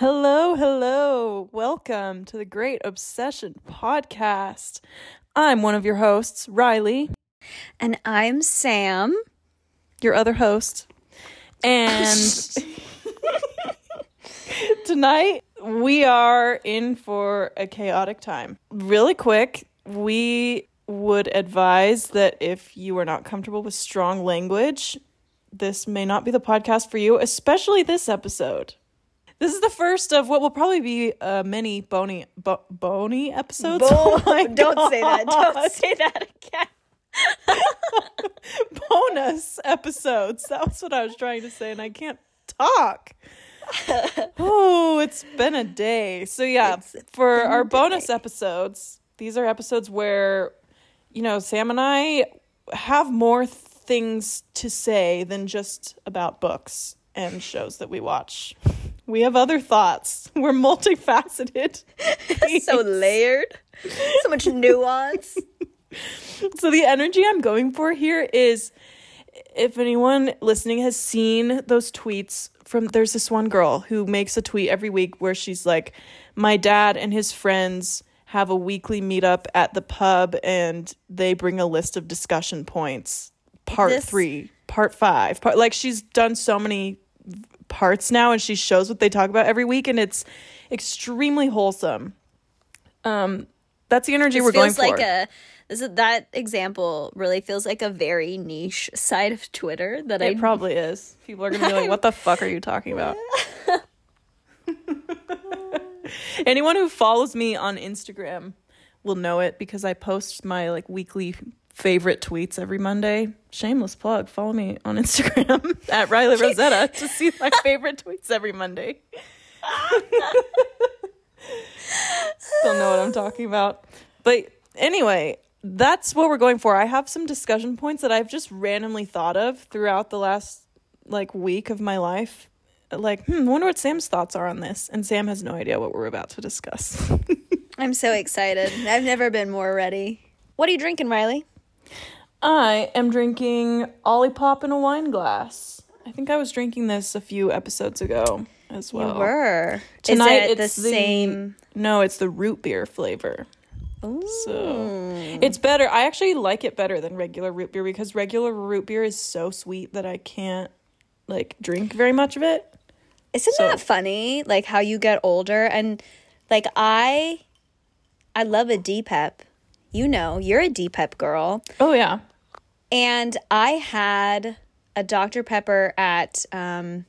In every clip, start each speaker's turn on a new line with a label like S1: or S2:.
S1: Hello, hello. Welcome to the Great Obsession Podcast. I'm one of your hosts, Riley,
S2: And I'm Sam.
S1: your other host. And tonight we are in for a chaotic time. Really quick, we would advise that if you are not comfortable with strong language, this may not be the podcast for you, especially this episode. This is the first of what will probably be uh, many bony bo- bony episodes. Oh
S2: Don't say that. Don't say that again.
S1: bonus episodes. That was what I was trying to say, and I can't talk. oh, it's been a day. So yeah,
S2: It's
S1: for our bonus
S2: day.
S1: episodes, these are episodes where you know Sam and I have more things to say than just about books and shows that we watch. We have other thoughts. We're multifaceted.
S2: so layered. So much nuance.
S1: So the energy I'm going for here is if anyone listening has seen those tweets from there's this one girl who makes a tweet every week where she's like my dad and his friends have a weekly meetup at the pub and they bring a list of discussion points part
S2: This-
S1: 3 part 5 part like she's done so many parts now and she shows what they talk about every week and it's extremely wholesome um that's the energy
S2: This
S1: we're going
S2: feels like
S1: for
S2: a this is, that example really feels like a very niche side of Twitter that I
S1: It probably is. People are gonna be like, "What the fuck are you talking about?" Anyone who follows me on Instagram will know it because I post my like weekly favorite tweets every Monday. Shameless plug. Follow me on Instagram at Riley Rosetta to see my favorite tweets every Monday. Still know what I'm talking about. But anyway, that's what we're going for. I have some discussion points that I've just randomly thought of throughout the last like week of my life. Like, hmm, I wonder what Sam's thoughts are on this. And Sam has no idea what we're about to discuss.
S2: I'm so excited. I've never been more ready. What are you drinking, Riley?
S1: I am drinking Olipop in a wine glass. I think I was drinking this a few episodes ago as well.
S2: you were.
S1: Tonight
S2: it
S1: it's
S2: the,
S1: the-
S2: same?
S1: No, it's the root beer flavor.
S2: Ooh.
S1: So it's better. I actually like it better than regular root beer because regular root beer is so sweet that I can't like drink very much of it.
S2: Isn't
S1: So-
S2: that funny? Like how you get older and like I I love a Depep. You know, you're a Depep girl.
S1: Oh yeah.
S2: And I had a Dr. Pepper at um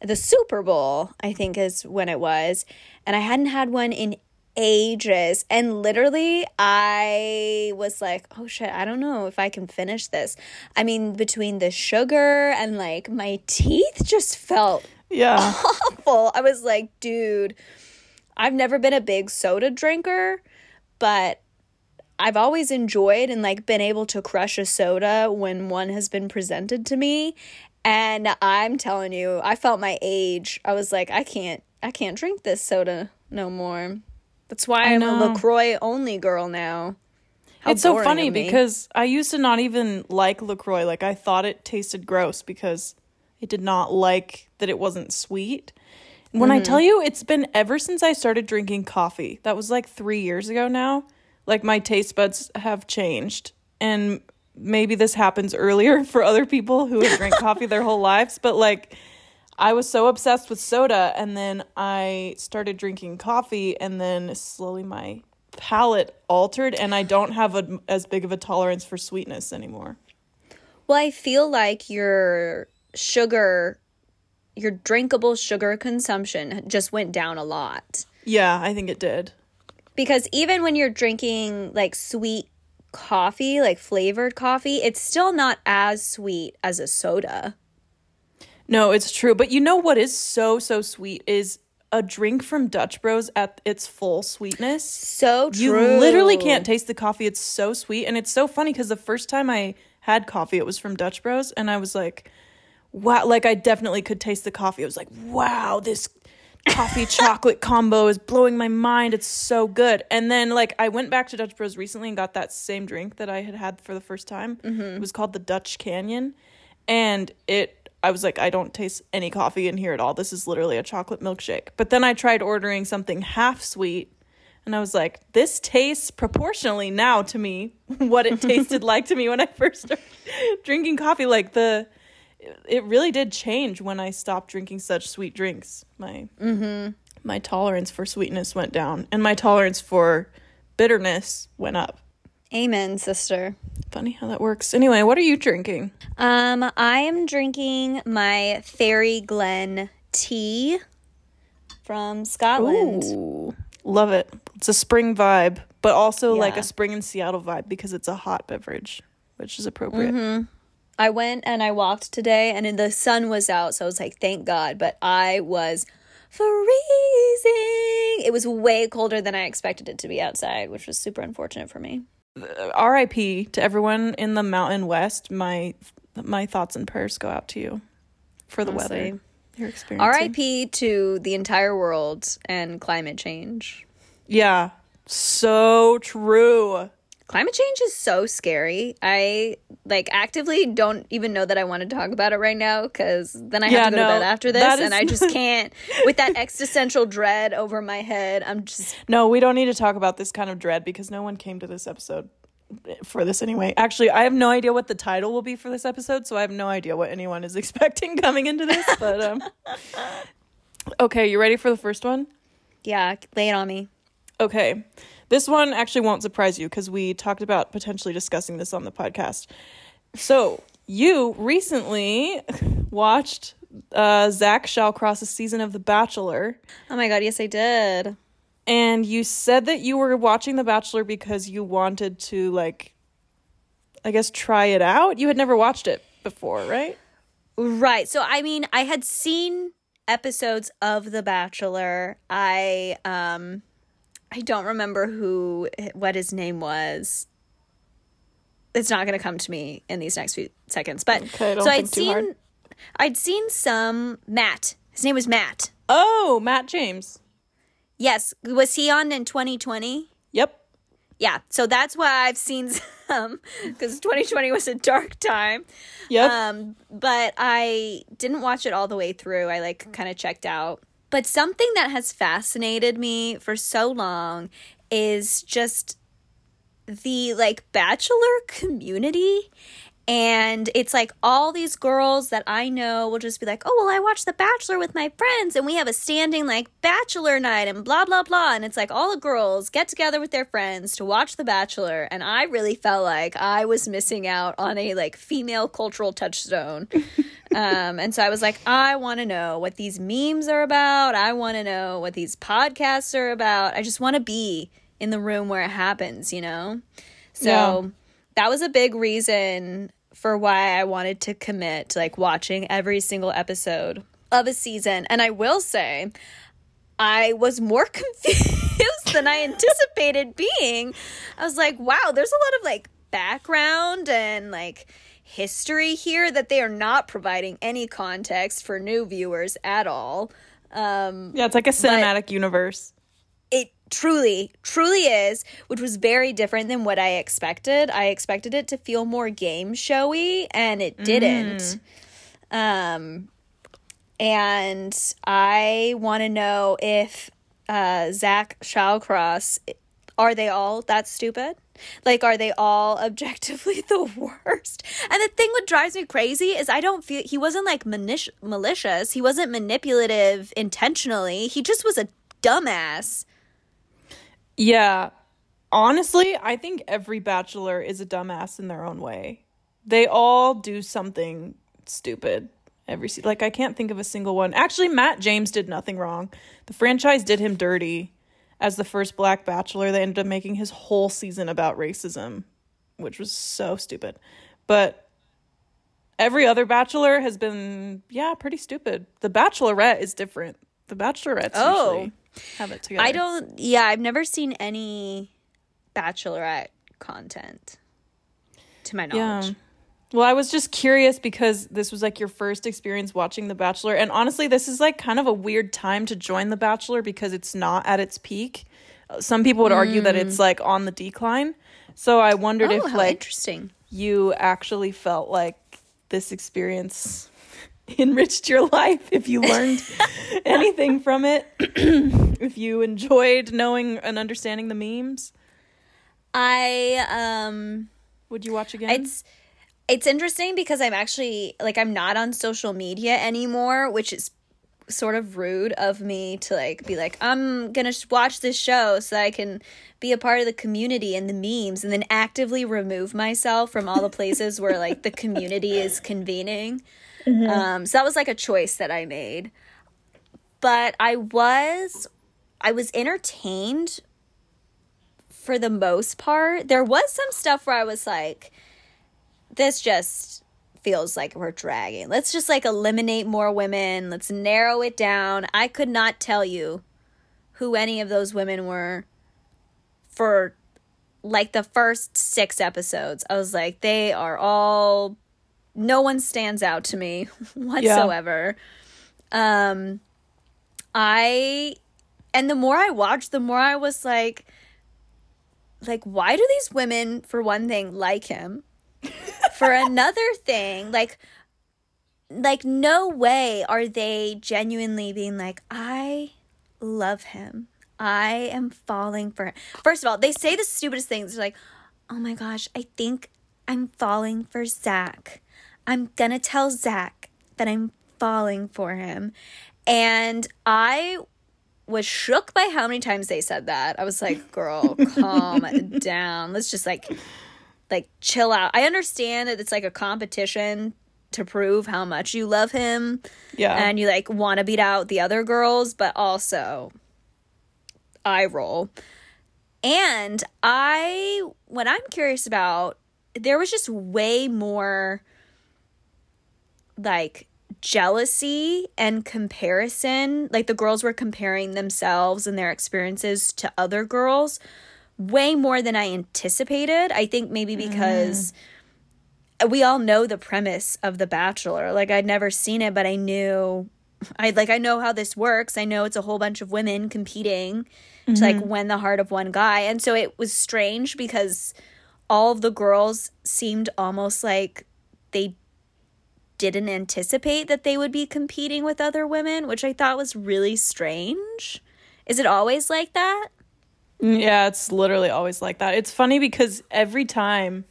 S2: the Super Bowl, I think is when it was. And I hadn't had one in ages. And literally, I was like, oh shit, I don't know if I can finish this. I mean, between the sugar and like my teeth just felt
S1: Yeah.
S2: awful. I was like, dude, I've never been a big soda drinker, but I've always enjoyed and like been able to crush a soda when one has been presented to me. And I'm telling you, I felt my age. I was like, I can't I can't drink this soda no more. That's why I'm a LaCroix only girl now. How
S1: it's so funny because I used to not even like LaCroix. Like I thought it tasted gross because I did not like that it wasn't sweet. When I mm-hmm. tell you it's been ever since I started drinking coffee. That was like 3 years ago now. Like my taste buds have changed and maybe this happens earlier for other people who have drank coffee their whole lives, but like I was so obsessed with soda and then I started drinking coffee and then slowly my palate altered and I don't have a, as big of a tolerance for sweetness anymore.
S2: Well, I feel like your sugar, your drinkable sugar consumption just went down a lot.
S1: Yeah, I think it did.
S2: Because even when you're drinking like sweet coffee, like flavored coffee, it's still not as sweet as a soda.
S1: No, it's true. But you know what is so so sweet is a drink from Dutch Bros at its full sweetness.
S2: So true.
S1: You literally can't taste the coffee. It's so sweet and it's so funny cuz the first time I had coffee it was from Dutch Bros and I was like wow, like I definitely could taste the coffee. I was like, "Wow, this coffee chocolate combo is blowing my mind. It's so good." And then like I went back to Dutch Bros recently and got that same drink that I had had for the first time. Mm-hmm. It was called the Dutch Canyon and it I was like, I don't taste any coffee in here at all. This is literally a chocolate milkshake. But then I tried ordering something half sweet and I was like, this tastes proportionally now to me what it tasted like to me when I first started drinking coffee. Like the, it really did change when I stopped drinking such sweet drinks. My
S2: Mm-hmm.
S1: my tolerance for sweetness went down, and my tolerance for bitterness went up.
S2: Amen, sister.
S1: Funny how that works. Anyway, what are you drinking?
S2: Um, I am drinking my Fairy Glen tea from Scotland.
S1: Ooh, love it. It's a spring vibe, but also like a spring in Seattle vibe because it's a hot beverage, which is appropriate.
S2: Mm-hmm. I went and I walked today, and the sun was out, so I was like, "Thank God!" But I was freezing. It was way colder than I expected it to be outside, which was super unfortunate for me.
S1: Uh, R.I.P. to everyone in the Mountain West. My my thoughts and prayers go out to you for the
S2: Honestly.
S1: weather you're experiencing.
S2: R.I.P. to the entire world and climate change.
S1: Yeah, so true.
S2: Climate change is so scary. I like actively don't even know that I want to talk about it right now because then I have
S1: Yeah,
S2: to go
S1: no,
S2: to bed after this,
S1: is-
S2: and I just can't. with that existential dread over my head, I'm just
S1: No, we don't need to talk about this kind of dread because no one came to this episode for this anyway. Actually, I have no idea what the title will be for this episode, so I have no idea what anyone is expecting coming into this. But um, okay, you ready for the first one?
S2: yeah, lay it on me.
S1: Okay, this one actually won't surprise you because we talked about potentially discussing this on the podcast. So you recently watched uh, Zach Shallcross's season of The Bachelor.
S2: Oh my god, yes, I did.
S1: And you said that you were watching The Bachelor because you wanted to, like, I guess, try it out. You had never watched it before, right?
S2: Right. So I mean, I had seen episodes of The Bachelor. I um I don't remember who what his name was. It's not going to come to me in these next few seconds. But
S1: Okay,
S2: so I'd seen
S1: hard.
S2: I'd seen some Matt. His name was Matt.
S1: Oh, Matt James.
S2: Yes, was he on in 2020?
S1: Yep.
S2: Yeah. So that's why I've seen some cuz 2020 was a dark time.
S1: Yep.
S2: Um, but I didn't watch it all the way through. I like kind of checked out. But something that has fascinated me for so long is just the like bachelor community. And it's like all these girls that I know will just be like, oh, well, I watched The Bachelor with my friends and we have a standing like bachelor night and blah, blah, blah. And it's like all the girls get together with their friends to watch The Bachelor. And I really felt like I was missing out on a like female cultural touchstone. um, and so I was like, I want to know what these memes are about. I want to know what these podcasts are about. I just want to be in the room where it happens, you know? So
S1: Yeah.
S2: That was a big reason for why I wanted to commit like watching every single episode of a season. And I will say, I was more confused than I anticipated being. I was like, wow, there's a lot of like background and like history here that they are not providing any context for new viewers at all. Um,
S1: yeah, it's like a cinematic universe.
S2: it truly truly is which was very different than what i expected. I expected it to feel more game showy and it didn't. Um and i want to know if uh zach Shallcross are they all that stupid? Like are they all objectively the worst? And the thing what drives me crazy is i don't feel he wasn't like manish- malicious. He wasn't manipulative intentionally. He just was a dumbass
S1: Yeah. Honestly, I think every bachelor is a dumbass in their own way. They all do something stupid every se- like I can't think of a single one. Actually, Matt James did nothing wrong. The franchise did him dirty as the first black bachelor. They ended up making his whole season about racism, which was so stupid. But every other bachelor has been yeah, pretty stupid. The bachelorette is different. The bachelorettes
S2: Oh.
S1: usually have it together.
S2: I don't. Yeah, I've never seen any bachelorette content, to my knowledge.
S1: Yeah. Well, I was just curious because this was like your first experience watching The Bachelor. And honestly, this is like kind of a weird time to join The Bachelor because it's not at its peak. Some people would argue that it's mm. like on the decline. So I wondered
S2: Oh,
S1: if like
S2: interesting!
S1: you actually felt like this experience enriched your life, if you learned anything from it, if you enjoyed knowing and understanding the memes.
S2: I um
S1: Would you watch again?
S2: it's it's interesting because I'm actually like I'm not on social media anymore, which is sort of rude of me to like be like I'm going to watch this show so I can be a part of the community and the memes and then actively remove myself from all the places where like the community is convening. Um so that was like a choice that I made. But I was I was entertained for the most part. There was some stuff where I was like this just feels like we're dragging. Let's just like eliminate more women. Let's narrow it down. I could not tell you who any of those women were for like the first 6 episodes. I was like they are all no one stands out to me whatsoever. Um I and the more I watched, the more I was like like why do these women for one thing like him? for another thing, like like no way are they genuinely being like I love him. I am falling for him. First of all, they say the stupidest things. They're like, "Oh my gosh, I think I'm falling for Zach. I'm gonna tell Zach that I'm falling for him." And I was shook by how many times they said that. I was like, "Girl, calm down. Let's just like like chill out." I understand that it's like a competition to prove how much you love him
S1: yeah.
S2: and you like want to beat out the other girls, but also eye roll. And I, what I'm curious about, there was just way more like jealousy and comparison. Like the girls were comparing themselves and their experiences to other girls way more than I anticipated. I think maybe mm. because we all know the premise of The Bachelor. Like I'd never seen it, but I knew I like I know how this works. I know it's a whole bunch of women competing to like mm-hmm. win the heart of one guy. And so it was strange because all of the girls seemed almost like they didn't anticipate that they would be competing with other women, which I thought was really strange. Is it always like that?
S1: Mm, yeah, it's literally always like that. It's funny because every time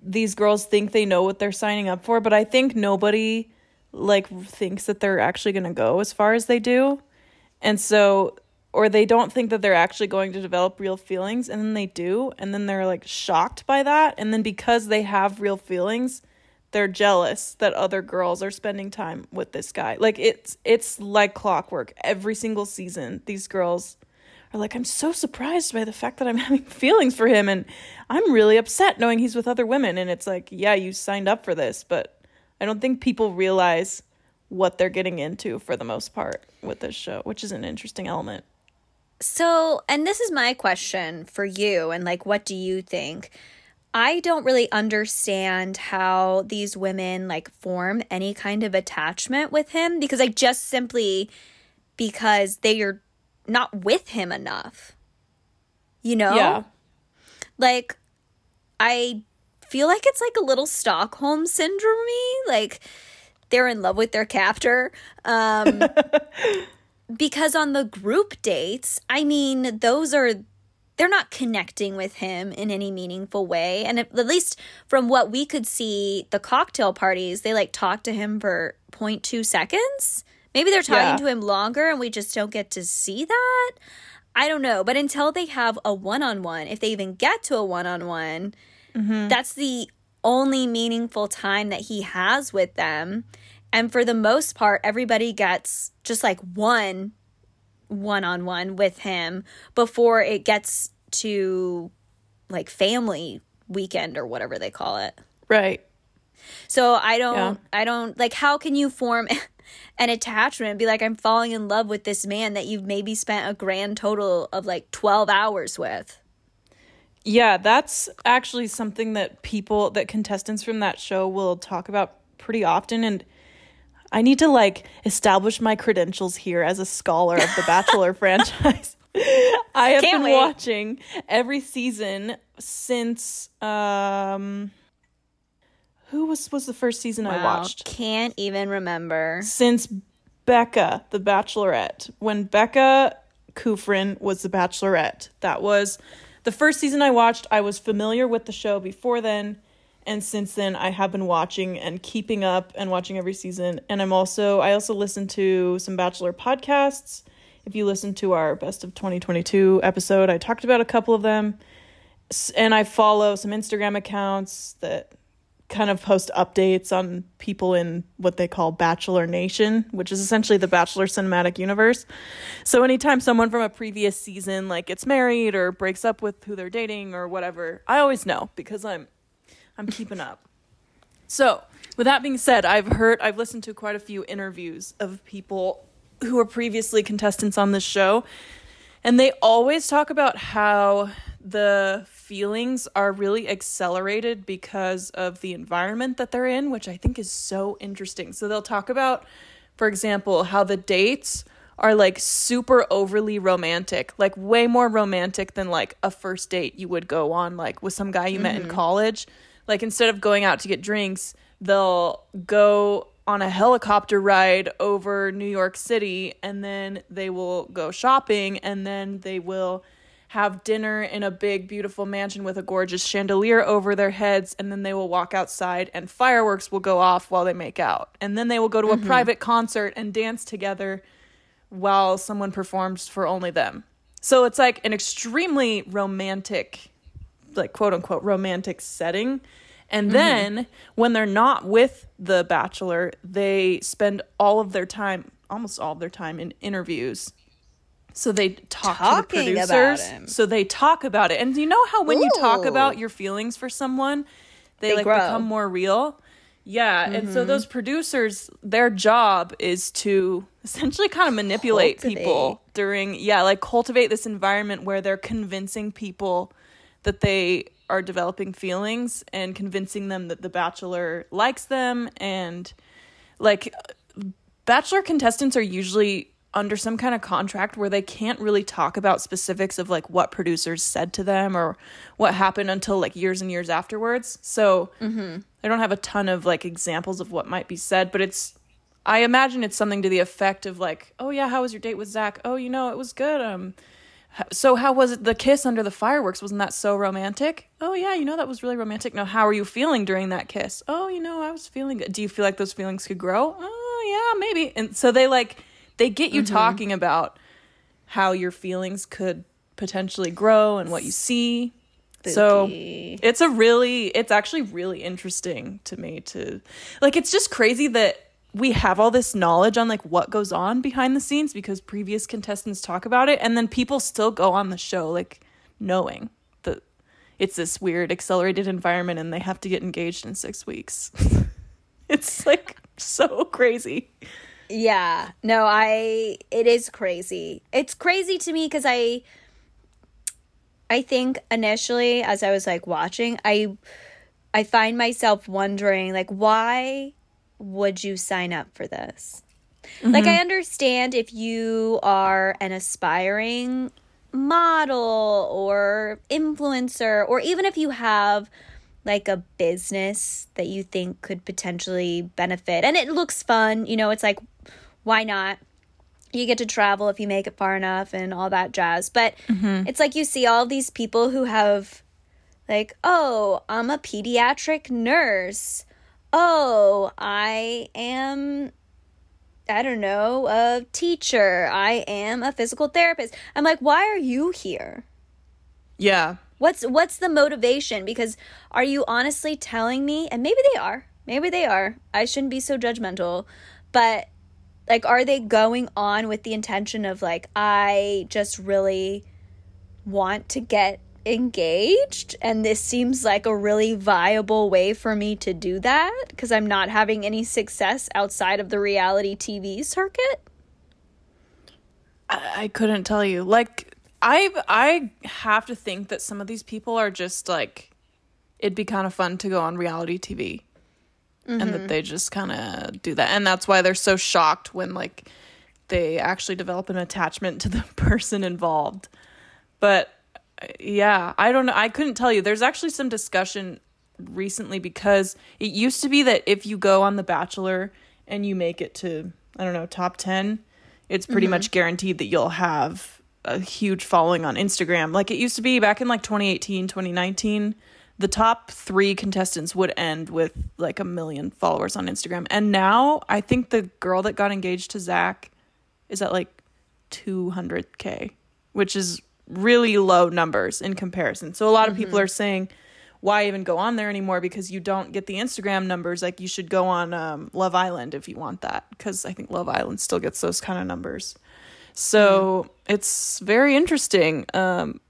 S1: these girls think they know what they're signing up for, but I think nobody like thinks that they're actually going to go as far as they do. And so or they don't think that they're actually going to develop real feelings and then they do and then they're like shocked by that and then because they have real feelings, they're jealous that other girls are spending time with this guy. Like it's it's like clockwork. Every single season, these girls are like, I'm so surprised by the fact that I'm having feelings for him and I'm really upset knowing he's with other women. And it's like, yeah, you signed up for this, but I don't think people realize what they're getting into for the most part with this show, which is an interesting element.
S2: So, and this is my question for you, and like, what do you think? I don't really understand how these women like form any kind of attachment with him because I just simply because they are not with him enough. You know?
S1: Yeah.
S2: Like I feel like it's like a little Stockholm syndrome like they're in love with their captor. Um because on the group dates, I mean, those are they're not connecting with him in any meaningful way. And at least from what we could see, the cocktail parties, they like talk to him for 0.2 seconds. Maybe they're talking
S1: Yeah.
S2: to him longer and we just don't get to see that. I don't know. But until they have a one on one, if they even get to a one on one, that's the only meaningful time that he has with them. And for the most part, everybody gets just like one one on one with him before it gets to like family weekend or whatever they call it.
S1: Right.
S2: So I don't,
S1: Yeah.
S2: I don't like, how can you form an attachment and be like, I'm falling in love with this man that you've maybe spent a grand total of like 12 hours with?
S1: Yeah, that's actually something that people that contestants from that show will talk about pretty often and I need to like establish my credentials here as a scholar of the Bachelor franchise. I have
S2: Can't
S1: been
S2: wait.
S1: watching every season since um who was was the first season I watched?
S2: Can't even remember.
S1: Since Becca, the Bachelorette, when Becca Kufrin was the Bachelorette, that was the first season I watched. I was familiar with the show before then, and since then I have been watching and keeping up and watching every season. And I'm also I also listen to some Bachelor podcasts. If you listen to our Best of 2022 episode, I talked about a couple of them. And I follow some Instagram accounts that kind of post updates on people in what they call Bachelor Nation, which is essentially the Bachelor cinematic universe. So anytime someone from a previous season like gets married or breaks up with who they're dating or whatever, I always know because I'm I'm keeping up. So, with that being said, I've heard I've listened to quite a few interviews of people who were previously contestants on this show, and they always talk about how the feelings are really accelerated because of the environment that they're in, which I think is so interesting. So they'll talk about, for example, how the dates are like super overly romantic, like way more romantic than like a first date you would go on like with some guy you met in mm-hmm. college. Like instead of going out to get drinks, they'll go on a helicopter ride over New York City and then they will go shopping and then they will have dinner in a big beautiful mansion with a gorgeous chandelier over their heads and then they will walk outside and fireworks will go off while they make out. And then they will go to a mm-hmm. private concert and dance together while someone performs for only them. So it's like an extremely romantic like quote unquote romantic setting. And then when they're not with the bachelor, they spend all of their time, almost all of their time in interviews. So they talk
S2: Talking
S1: to the producers. So they talk about it. And you know how when you talk about your feelings for someone, they,
S2: They
S1: like
S2: grow.
S1: become more real? Yeah. And
S2: Mm-hmm.
S1: so those producers, their job is to essentially kind of manipulate people during, yeah, like cultivate this environment where they're convincing people that they are developing feelings and convincing them that the bachelor likes them. And like bachelor contestants are usually under some kind of contract where they can't really talk about specifics of like what producers said to them or what happened until like years and years afterwards. So i don't have a ton of like examples of what might be said but it's i imagine it's something to the effect of like oh yeah how was your date with zach? Oh you know it was good um so how was it the kiss under the fireworks wasn't that so romantic? Oh yeah you know that was really romantic. Now how are you feeling during that kiss? Oh you know i was feeling good. Do you feel like those feelings could grow? Oh yeah maybe. And so they like they get you mm-hmm. talking about how your feelings could potentially grow and what you see. so it's a really it's actually really interesting to me to like it's just crazy that we have all this knowledge on like what goes on behind the scenes because previous contestants talk about it and then people still go on the show like knowing that it's this weird accelerated environment and they have to get engaged in 6 weeks. it's like so crazy.
S2: Yeah. No, I it is crazy. It's crazy to me cuz I I think initially as I was like watching, I I find myself wondering like why would you sign up for this? Mm-hmm. Like I understand if you are an aspiring model or influencer or even if you have like a business that you think could potentially benefit and it looks fun, you know, it's like why not? You get to travel if you make it far enough and all that jazz. But mm-hmm. it's like you see all these people who have like, "Oh, I'm a pediatric nurse. Oh, I am I don't know, a teacher. I am a physical therapist." I'm like, "Why are you here?"
S1: Yeah.
S2: What's what's the motivation? Because are you honestly telling me and maybe they are. Maybe they are. I shouldn't be so judgmental. But like are they going on with the intention of like I just really want to get engaged and this seems like a really viable way for me to do that because I'm not having any success outside of the reality TV circuit?
S1: I, I couldn't tell you. Like I I have to think that some of these people are just like it'd be kind of fun to go on reality TV. And that mm-hmm. they just kind of do that. And that's why they're so shocked when like they actually develop an attachment to the person involved. But yeah, I don't know. I couldn't tell you. There's actually some discussion recently because it used to be that if you go on The Bachelor and you make it to, I don't know, top 10, it's pretty mm-hmm. much guaranteed that you'll have a huge following on Instagram. Like it used to be back in like 2018, 2019, the top three contestants would end with like a million followers on Instagram. And now I think the girl that got engaged to Zach is at like 200K, which is really low numbers in comparison. So a lot of people are saying, why even go on there anymore? Because you don't get the Instagram numbers. Like you should go on um, Love Island if you want that, because I think Love Island still gets those kind of numbers. So it's very interesting. Um,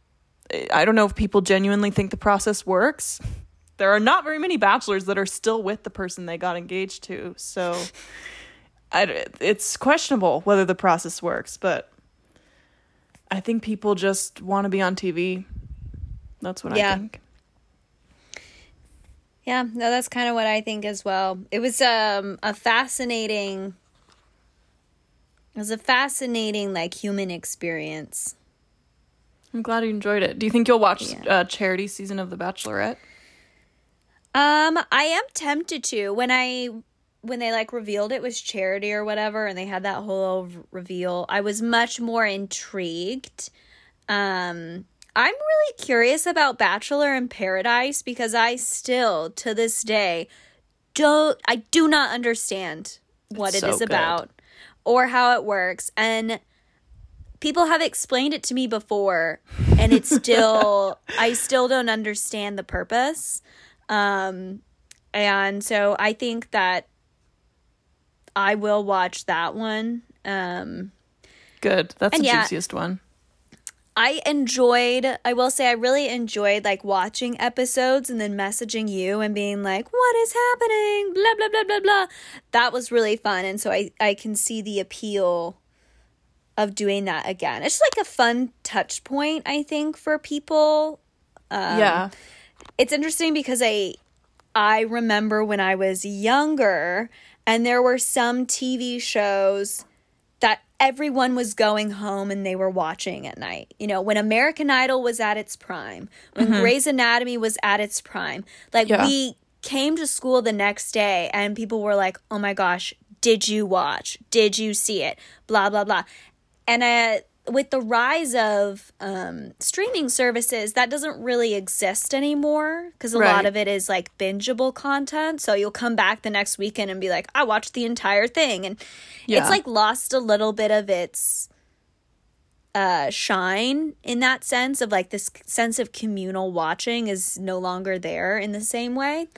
S1: I don't know if people genuinely think the process works. There are not very many bachelors that are still with the person they got engaged to. So I, it's questionable whether the process works, but I think people just want to be on TV. That's what
S2: Yeah.
S1: I think.
S2: Yeah, no, that's kind of what I think as well. It was um a fascinating it was a fascinating like human experience.
S1: I'm glad you enjoyed it. Do you think you'll watch
S2: Yeah.
S1: uh, charity season of The Bachelorette?
S2: Um, I am tempted to. When I when they like revealed it was charity or whatever and they had that whole reveal, I was much more intrigued. Um, I'm really curious about Bachelor in Paradise because I still to this day don't I do not understand what
S1: It's
S2: it
S1: so
S2: is
S1: good.
S2: about or how it works and people have explained it to me before and it's still I still don't understand the purpose. Um and so I think that I will watch that one. Um
S1: Good. That's the
S2: yeah.
S1: juiciest one.
S2: I enjoyed, I will say, I really enjoyed like watching episodes and then messaging you and being like, what is happening? Blah, blah, blah, blah, blah. That was really fun. And so I, I can see the appeal of doing that again. It's just like a fun touch point, I think, for people. Um,
S1: yeah.
S2: it's interesting because I I remember when I was younger and there were some TV shows that everyone was going home and they were watching at night. You know, when American Idol was at its prime, when Grey's Anatomy was at its prime. Like
S1: Yeah.
S2: we came to school the next day and people were like, "Oh my gosh, did you watch? Did you see it?" blah blah blah. And uh with the rise of um, streaming services, that doesn't really exist anymore because a lot of it is like bingeable content. So you'll come back the next weekend and be like, I watched the entire thing. And
S1: Yeah.
S2: it's like lost a little bit of its uh, shine in that sense of like this sense of communal watching is no longer there in the same way.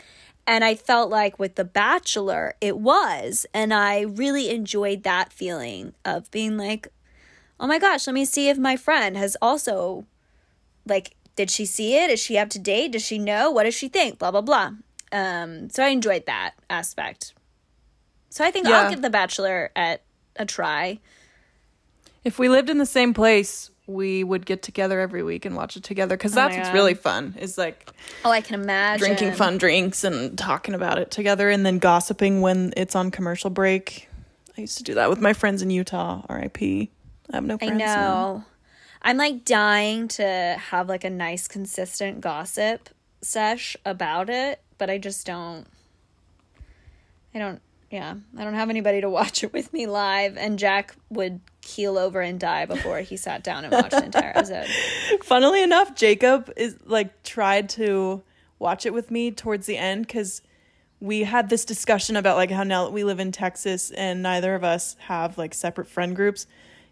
S2: And I felt like with The Bachelor, it was. And I really enjoyed that feeling of being like, oh my gosh, let me see if my friend has also, like, did she see it? Is she up to date? Does she know? What does she think? Blah, blah, blah. Um, so I enjoyed that aspect. So I think
S1: Yeah.
S2: I'll give The Bachelor at a try.
S1: If we lived in the same place, we would get together every week and watch it together because
S2: Oh
S1: that's what's really fun. Is like
S2: Oh, I can imagine.
S1: drinking fun drinks and talking about it together, and then gossiping when it's on commercial break. I used to do that with my friends in Utah. R.I.P. I have no
S2: I
S1: friends. now.
S2: know. I'm like dying to have like a nice, consistent gossip sesh about it, but I just don't. I don't. Yeah, I don't have anybody to watch it with me live, and Jack would keel over and die before he sat down and watched the entire episode.
S1: Funnily enough, Jacob is like tried to watch it with me towards the end because we had this discussion about like how now that we live in Texas and neither of us have like separate friend groups.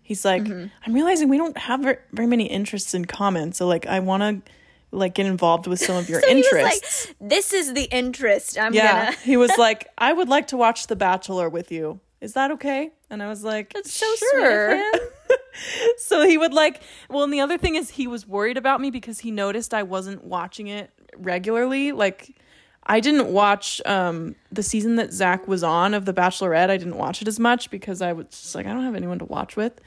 S1: He's like,
S2: Mm-hmm.
S1: I'm realizing we don't have very many interests in common, so like I want to like get involved with some of your
S2: So he
S1: interests.
S2: was like, "This is the interest I'm
S1: yeah,
S2: gonna."
S1: he was like, I would like to watch The Bachelor with you. Is that okay? And I was like,
S2: That's so
S1: sure.
S2: sweet of him.
S1: so he would like well and the other thing is he was worried about me because he noticed i wasn't watching it regularly like i didn't watch um the season that zach was on of the bachelorette. I didn't watch it as much because i was just like i don't have anyone to watch with.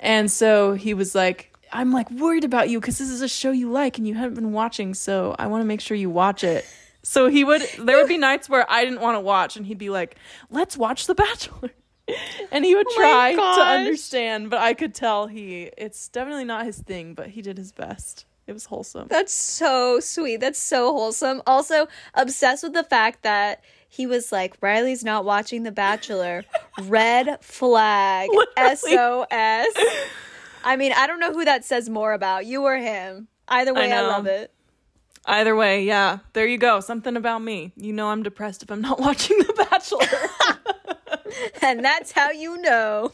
S1: And so he was like i'm like worried about you because this is a show you like and you haven't been watching so i want to make sure you watch it. So he would there would be nights where i didn't want to watch and he'd be like let's watch the bachelor. And he would
S2: Oh
S1: try to understand but i could tell he it's definitely not his thing but he did his best It was wholesome.
S2: That's so sweet. That's so wholesome. Also, obsessed with the fact that he was like, Riley's not watching The Bachelor. Red flag.
S1: Literally.
S2: SOS. I mean, I don't know who that says more about, you or him. Either way, I,
S1: know.
S2: love it.
S1: Either way, yeah. There you go. Something about me. You know I'm depressed if I'm not watching The Bachelor.
S2: And that's how you know.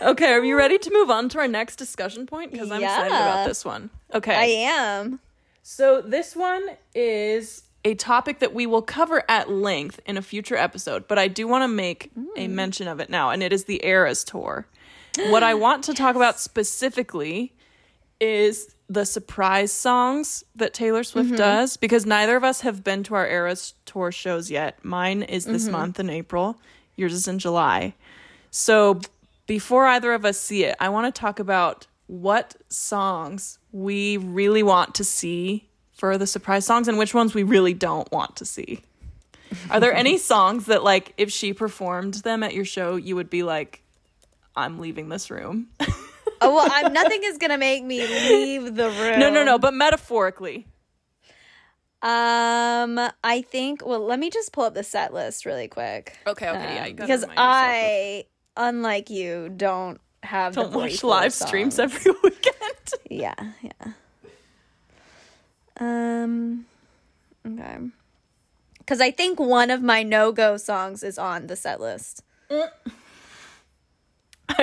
S1: Okay, are you ready to move on to our next discussion point? Because I'm excited about this one. Okay.
S2: I am.
S1: So this one is a topic that we will cover at length in a future episode, but I do want to make a mm. mention of it now, and it is the Eras tour. What I want to talk about specifically is the surprise songs that Taylor Swift mm-hmm. does because neither of us have been to our Eras tour shows yet. Mine is this mm-hmm. month in April, yours is in July. So before either of us see it, I want to talk about what songs we really want to see for the surprise songs and which ones we really don't want to see. Are there any songs that like if she performed them at your show, you would be like, I'm leaving this room?
S2: Oh, well, I'm, nothing is going to make me leave the room.
S1: no, no, no, but metaphorically.
S2: Um, I think, well, let me just pull up the set list really quick.
S1: Okay, okay, yeah.
S2: Um,
S1: you gotta
S2: because
S1: remind yourself
S2: I, unlike you, don't have
S1: don't
S2: the
S1: watch live
S2: songs.
S1: streams every weekend.
S2: Yeah, yeah. Um, okay. Because I think one of my no go songs is on the set list.
S1: I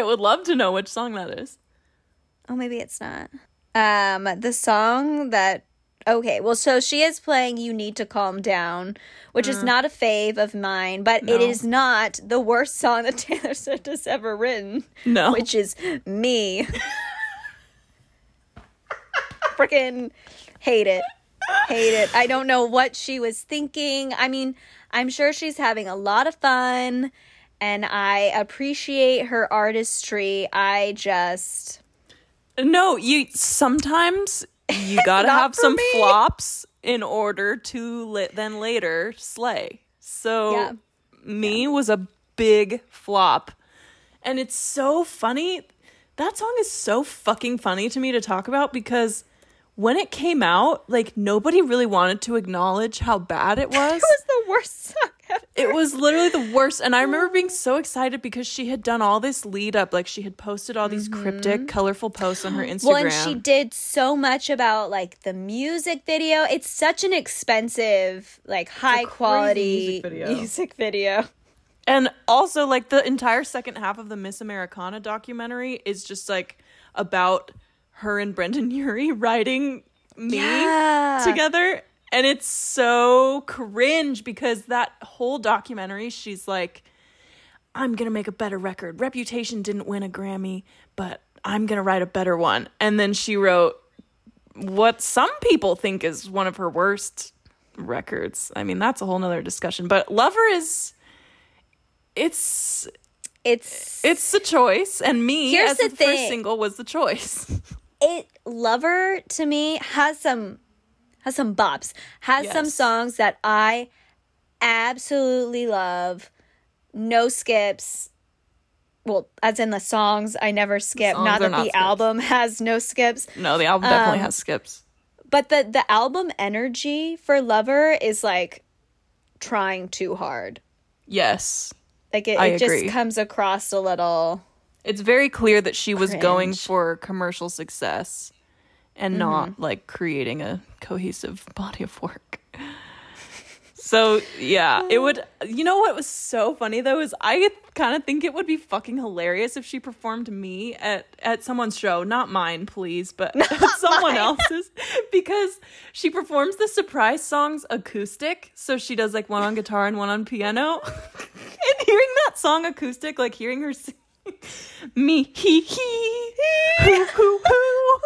S1: would love to know which song that is.
S2: Oh, maybe it's not. Um, the song that. Okay, well, so she is playing You Need to Calm Down, which is not a fave of mine, but it
S1: Mm. No.
S2: is not the worst song that Taylor Swift has ever written.
S1: No.
S2: which is me. Freaking hate it. Hate it. I don't know what she was thinking. I mean, I'm sure she's having a lot of fun and I appreciate her artistry. I just
S1: No, you sometimes you gotta have some
S2: me.
S1: flops in order to lit then later slay. So
S2: Yeah.
S1: me was a big flop. And it's so funny. That song is so fucking funny to me to talk about because when it came out, like nobody really wanted to acknowledge how bad it was.
S2: it was the worst song ever.
S1: It was literally the worst. And I remember being so excited because she had done all this lead up. Like she had posted all these cryptic, colorful posts on her Instagram.
S2: Mm-hmm. Well, and she did so much about like the music video. It's such an expensive, like high quality
S1: music video.
S2: music video.
S1: And also, like the entire second half of the Miss Americana documentary is just like about her and Brendon Urie writing me
S2: Yeah.
S1: together. And it's so cringe because that whole documentary, she's like, I'm going to make a better record. Reputation didn't win a Grammy, but I'm going to write a better one. And then she wrote what some people think is one of her worst records. I mean, that's a whole nother discussion. But Lover is it's
S2: It's
S1: it's the choice and me
S2: Here's
S1: as
S2: the
S1: the first single was the choice.
S2: it lover to me has some has some bops has some songs that i absolutely love no skips well as in the songs i never skip not that
S1: not
S2: the
S1: skips.
S2: album has no skips
S1: no, the album definitely
S2: Um,
S1: has skips.
S2: but the the album energy for lover is like trying too hard
S1: Yes.
S2: like it, it just comes across a little
S1: It's very clear that she was going for commercial success and not like creating a cohesive body of work. So yeah, it would. You know what was so funny though is I kind of think it would be fucking hilarious if she performed me at at someone's show, not mine, please, but someone else's, because she performs the surprise songs acoustic. So she does like one on guitar and one on piano, and hearing that song acoustic, like hearing her sing me he he hoo hoo hoo.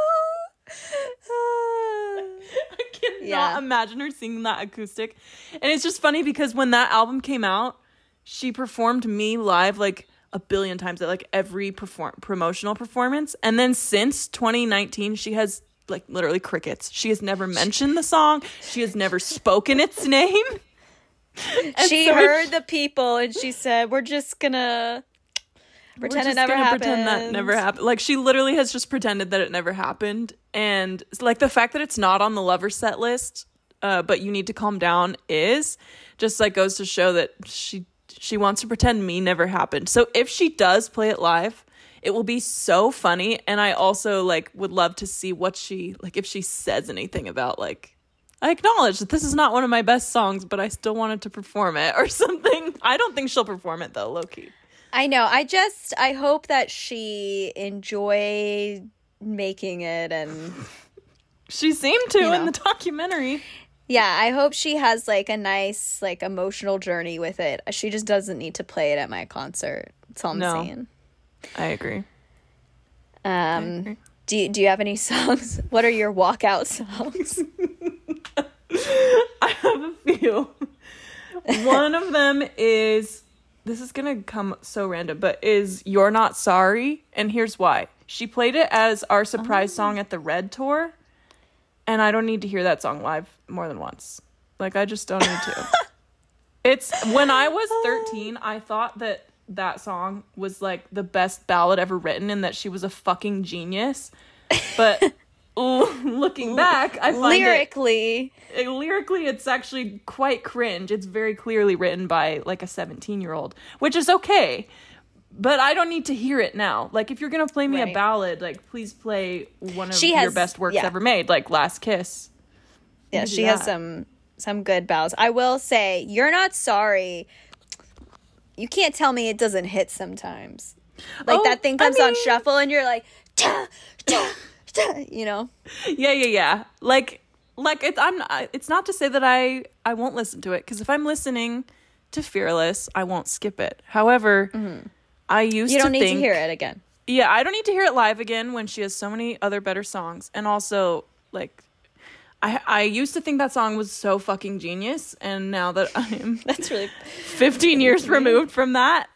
S1: I cannot
S2: Yeah.
S1: imagine her singing that acoustic. And it's just funny because when that album came out, she performed me live like a billion times at like every perform promotional performance. And then since 2019, she has like literally crickets. She has never mentioned the song. She has never spoken its name. And
S2: she
S1: so
S2: heard the people and she said we're just gonna pretend it
S1: just
S2: never happened
S1: Pretend that never happened. Like she literally has just pretended that it never happened and like the fact that it's not on the lover set list, uh, but you need to calm down is just like goes to show that she she wants to pretend me never happened. So if she does play it live, it will be so funny and I also like would love to see what she like if she says anything about like I acknowledge that this is not one of my best songs, but I still wanted to perform it or something. I don't think she'll perform it though, Loki.
S2: I know. I just I hope that she enjoyed making it and
S1: She seemed to
S2: You
S1: in the documentary.
S2: yeah, I hope she has like a nice like emotional journey with it. She just doesn't need to play it at my concert. That's all I'm
S1: No.
S2: saying.
S1: I agree.
S2: Um do you, do you have any songs? What are your walkout songs?
S1: I have a few. One of them is this is gonna come so random, but is You're Not Sorry, and here's why. She played it as our surprise oh. song at the Red Tour, and I don't need to hear that song live more than once. Like I just don't need to. it's when I was 13, I thought that that song was like the best ballad ever written and that she was a fucking genius. But looking back, I find it
S2: Lyrically,
S1: it- lyrically it's actually quite cringe it's very clearly written by like a 17 year old which is okay but i don't need to hear it now like if you're gonna play me a ballad like please play one of
S2: She
S1: your
S2: has-
S1: best works
S2: yeah.
S1: ever made like last kiss
S2: yeah, she has some some good ballads. I will say, "You're Not Sorry." You can't tell me it doesn't hit sometimes. Like
S1: Oh,
S2: that thing
S1: I
S2: comes on shuffle and you're like, "Ta, ta, ta," you know.
S1: yeah yeah yeah like like it's i'm not, it's not to say that i i won't listen to it because if i'm listening to fearless i won't skip it however i used
S2: Mm-hmm. You don't
S1: to
S2: need
S1: think
S2: to hear it again.
S1: Yeah, I don't need to hear it live again when she has so many other better songs. And also, like, I I used to think that song was so fucking genius, and now that I'm
S2: That's really
S1: 15 years removed from that,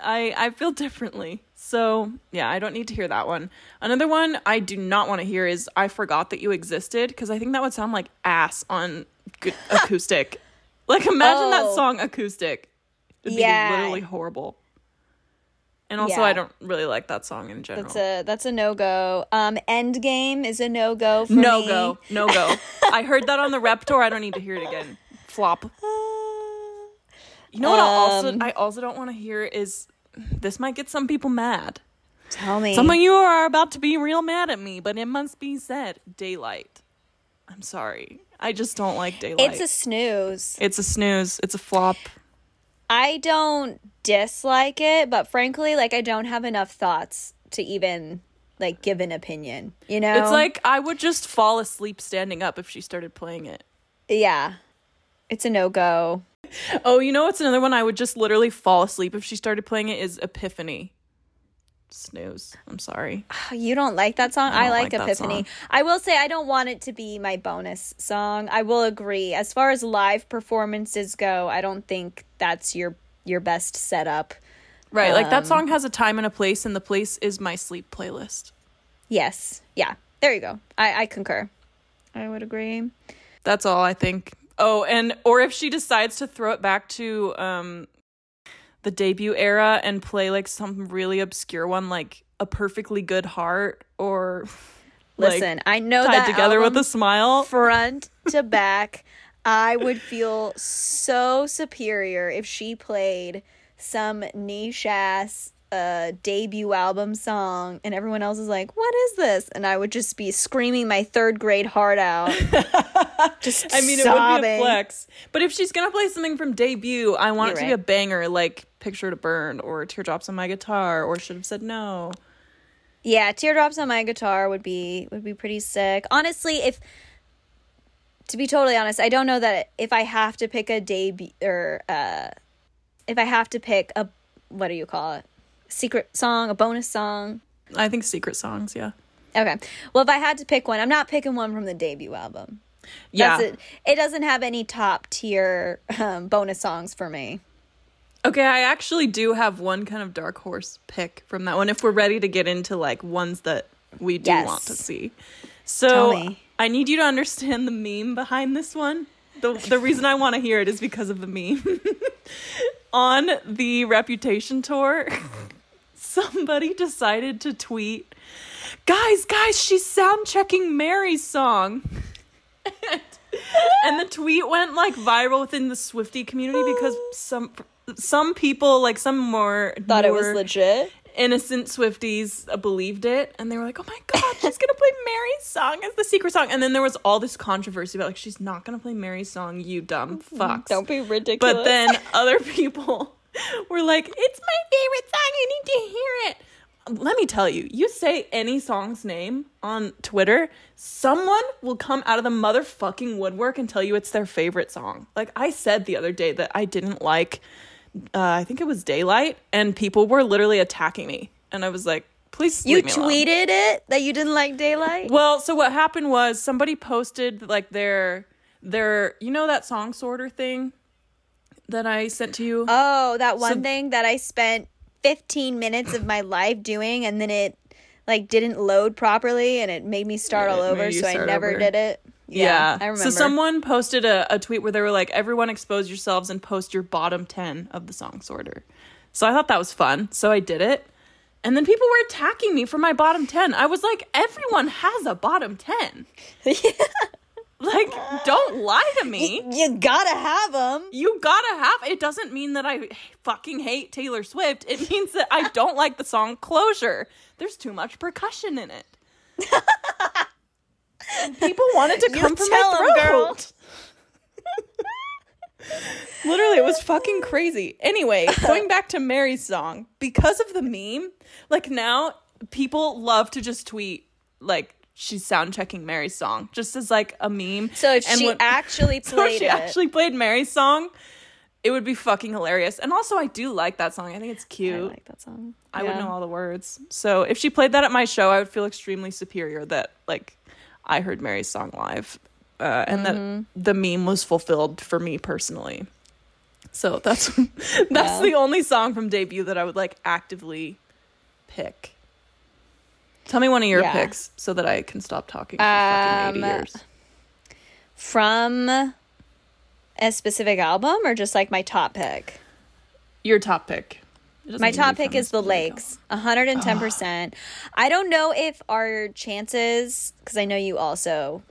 S1: I I feel differently. So yeah, I don't need to hear that one. Another one I do not want to hear is "I Forgot That You Existed" because I think that would sound like ass on good acoustic. Like, imagine that
S2: Oh.
S1: song acoustic. It'd
S2: Yeah.
S1: be literally horrible. And also,
S2: Yeah.
S1: I don't really like that song in general.
S2: that's a that's a no go. Um, Endgame is a no go for
S1: no
S2: me.
S1: go, no go. I heard that on the rep tour. I don't need to hear it again. Flop. You know what? I also
S2: Um,
S1: I also don't want to hear is this might get some people mad.
S2: Tell me.
S1: Some of you are about to be real mad at me, but it must be said. Daylight. I'm sorry. I just don't like daylight.
S2: it's a snooze.
S1: it's a snooze. It's a flop.
S2: I don't dislike it, but frankly, like I don't have enough thoughts to even like give an opinion. You know,
S1: It's like I would just fall asleep standing up if she started playing it.
S2: yeah, it's a no go.
S1: Oh, you know what's another one I would just literally fall asleep if she started playing it is Epiphany. Snooze. I'm sorry.
S2: You don't like that song?
S1: I
S2: I, like,
S1: like
S2: Epiphany. I will say I don't want it to be my bonus song. I will agree. As far as live performances go, I don't think that's your your best setup.
S1: Right, like that
S2: Um,
S1: song has a time and a place, and the place is my sleep playlist.
S2: Yes. Yeah. There you go. I, I concur. I would agree.
S1: That's all I think. Oh, and or if she decides to throw it back to um the debut era and play like some really obscure one like a perfectly good heart or like,
S2: Listen, I know
S1: tied
S2: that
S1: together with a smile.
S2: front to back. I would feel so superior if she played some niche ass uh, debut album song and everyone else is like, What is this? And I would just be screaming my third grade heart out. just
S1: I mean, it would be a flex. But if she's gonna play something from debut, I want
S2: You're
S1: it to be a banger, like "Picture to Burn" or "Teardrops on My Guitar" or "Should Have Said No."
S2: Yeah, teardrops on my guitar would be would be pretty sick. Honestly, if to be totally honest, I don't know that if I have to pick a debut or uh if I have to pick a what do you call it? Secret song, a bonus song.
S1: I think secret songs, yeah,
S2: Okay. Well, if I had to pick one, I'm not picking one from the debut album.
S1: yeah.
S2: That's it. It doesn't have any top tier um, bonus songs for me.
S1: Okay, I actually do have one kind of dark horse pick from that one. If we're ready to get into like ones that we do
S2: Yes.
S1: want to see, so. I need you to understand the meme behind this one. the The reason I want to hear it is because of the meme. On the Reputation tour, somebody decided to tweet guys, guys, she's sound checking Mary's song. and the tweet went like viral within the Swifty community because some some people like some more
S2: Thought it was legit.
S1: innocent Swifties believed it, and they were like, "Oh my god, she's gonna play Mary's song as the secret song." And then there was all this controversy about like she's not gonna play Mary's song, you dumb mm-hmm. fucks.
S2: Don't be ridiculous.
S1: But then other people were like, "It's my favorite song. I need to hear it." Let me tell you, you say any song's name on Twitter, someone will come out of the motherfucking woodwork and tell you it's their favorite song. Like I said the other day that I didn't like uh, I think it was Daylight and people were literally attacking me. And I was like, "Please
S2: you
S1: me alone."
S2: tweeted it that you didn't like daylight.
S1: Well, so what happened was somebody posted like their their you know that song sorter thing that I sent to you?
S2: Oh, that one
S1: So-
S2: thing that I spent 15 minutes of my life doing and then it like didn't load properly and it made me start
S1: Yeah,
S2: all over so I never
S1: over.
S2: did it.
S1: yeah.
S2: I remember.
S1: So someone posted a, a tweet where they were like, everyone expose yourselves and post your bottom 10 of the song sorter. So I thought that was fun. So I did it. And then people were attacking me for my bottom 10. I was like, everyone has a bottom 10. Like, don't lie to me.
S2: you gotta have them.
S1: You gotta have. It doesn't mean that I fucking hate Taylor Swift. It means that I don't like the song Closure. There's too much percussion in it. People wanted to
S2: You
S1: come
S2: tell 'em,
S1: my
S2: girl.
S1: throat. Literally, it was fucking crazy. Anyway, going back to Mary's song, because of the meme, like now people love to just tweet like she's sound checking Mary's song just as like a meme.
S2: So if
S1: And
S2: she actually
S1: so
S2: played
S1: if she
S2: it,
S1: actually played Mary's song, it would be fucking hilarious. And also, I do like that song. I think it's cute.
S2: I like that song.
S1: I would
S2: Yeah.
S1: know all the words. So if she played that at my show, I would feel extremely superior that like I heard Mary's song live, uh, and
S2: Mm-hmm.
S1: that the meme was fulfilled for me personally. So that's that's
S2: Yeah.
S1: the only song from debut that I would like actively pick. Tell me one of your
S2: Yeah.
S1: picks so that I can stop talking for fucking eighty
S2: Um,
S1: years.
S2: From a specific album or just like my top pick?
S1: Your top pick.
S2: My top pick is The Lakes, 110%. I don't know if our chances, because I know you also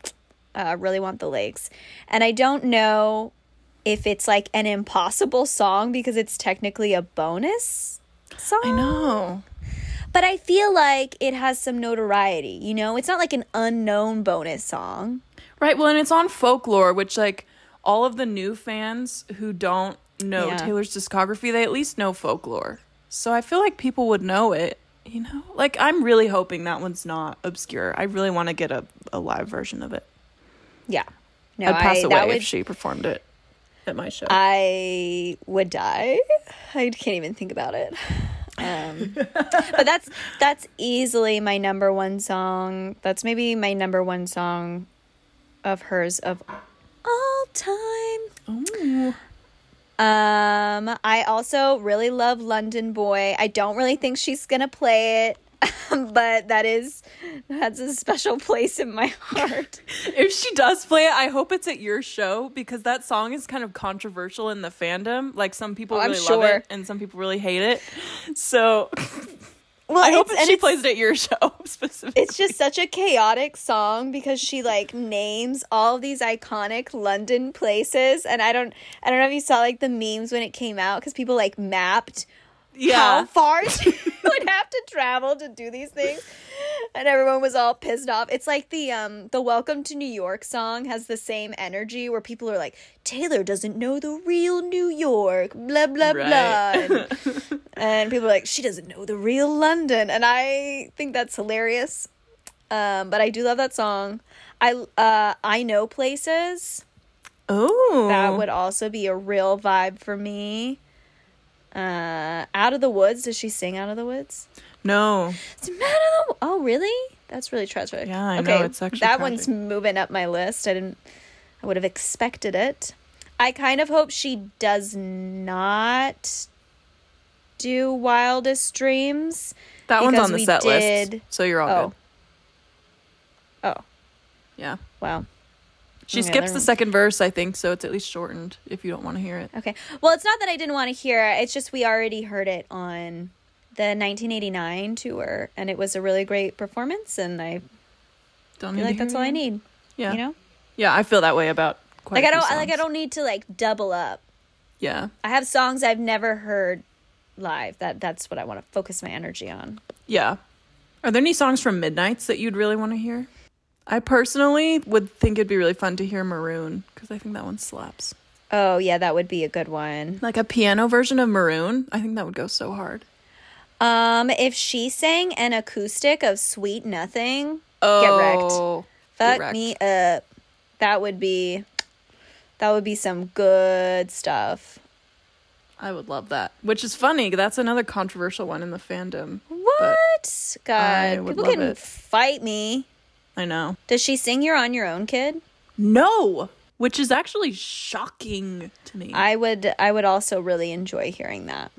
S2: uh, really want The Lakes, and I don't know if it's like an impossible song because it's technically a bonus song.
S1: I know.
S2: But I feel like it has some notoriety, you know? It's not like an unknown bonus song.
S1: Right. Well, and it's on folklore, which like all of the new fans who don't know
S2: Yeah.
S1: Taylor's discography, they at least know folklore. So I feel like people would know it. You know, like I'm really hoping that one's not obscure. I really want to get a, a live version of it.
S2: Yeah. No,
S1: I'd pass
S2: I,
S1: away
S2: that
S1: if she performed it at my show.
S2: I would die. I can't even think about it. Um, but that's that's easily my number one song. That's maybe my number one song of hers of all time.
S1: Ooh.
S2: Um, I also really love London Boy. I don't really think she's gonna play it, but that is that's a special place in my heart.
S1: If she does play it, I hope it's at your show because that song is kind of controversial in the fandom. Like some people
S2: Oh,
S1: really love it and some people really hate it. So
S2: Well,
S1: I hope
S2: it's-
S1: that
S2: and
S1: she plays it at your show specifically.
S2: It's just such a chaotic song because she like names all these iconic London places, and I don't, I don't know if you saw like the memes when it came out because people like mapped
S1: yeah.
S2: how far she would have to travel to do these things, and everyone was all pissed off. It's like the um the Welcome to New York song has the same energy where people are like Taylor doesn't know the real New York, blah blah blah. And, and people are like, she doesn't know the real London, and I think that's hilarious. Um, but I do love that song. I uh, I know places
S1: Oh,
S2: that would also be a real vibe for me. Uh, out of the woods. Does she sing out of the woods?
S1: no.
S2: It's Man of the Oh, really? That's really tragic.
S1: Yeah, I know, it's actually
S2: that
S1: tragic.
S2: one's moving up my list. I didn't. I would have expected it. I kind of hope she does not do Wildest Dreams.
S1: That one's on the set
S2: did-
S1: list, so you're all
S2: Oh.
S1: good.
S2: Oh,
S1: Yeah,
S2: wow.
S1: She
S2: Okay,
S1: skips the second verse, I think, so it's at least shortened if you don't want to hear it.
S2: Okay. Well, it's not that I didn't want to hear it. It's just we already heard it on the 1989 tour, and it was a really great performance. And I
S1: Don't
S2: feel like that's
S1: hear
S2: all I need.
S1: Yeah.
S2: You know,
S1: Yeah, I feel that way about quite
S2: like I don't like I don't need to like double up.
S1: Yeah.
S2: I have songs I've never heard live. That that's what I want to focus my energy on.
S1: Yeah. Are there any songs from Midnights that you'd really want to hear? I personally would think it'd be really fun to hear Maroon because I think that one slaps.
S2: Oh yeah, that would be a good one.
S1: Like a piano version of Maroon, I think that would go so hard.
S2: Um, if she sang an acoustic of "Sweet Nothing,"
S1: Oh,
S2: Get wrecked.
S1: Get
S2: fuck
S1: wrecked.
S2: me up. That would be, that would be some good stuff.
S1: I would love that. Which is funny. That's another controversial one in the fandom.
S2: What? God, people can
S1: it.
S2: fight me.
S1: I know.
S2: Does she sing "You're on Your Own, Kid"?
S1: No, which is actually shocking to me.
S2: I would. I would also really enjoy hearing that.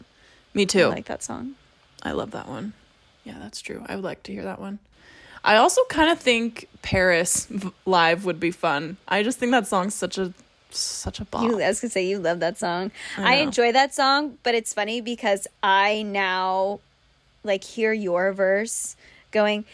S1: me too.
S2: I like that song.
S1: I love that one. Yeah, that's true. I would like to hear that one. I also kind of think Paris v- live would be fun. I just think that song's such a such a bop.
S2: You, I was gonna say you love that song.
S1: I
S2: I, enjoy that song, but it's funny because I now like hear your verse going.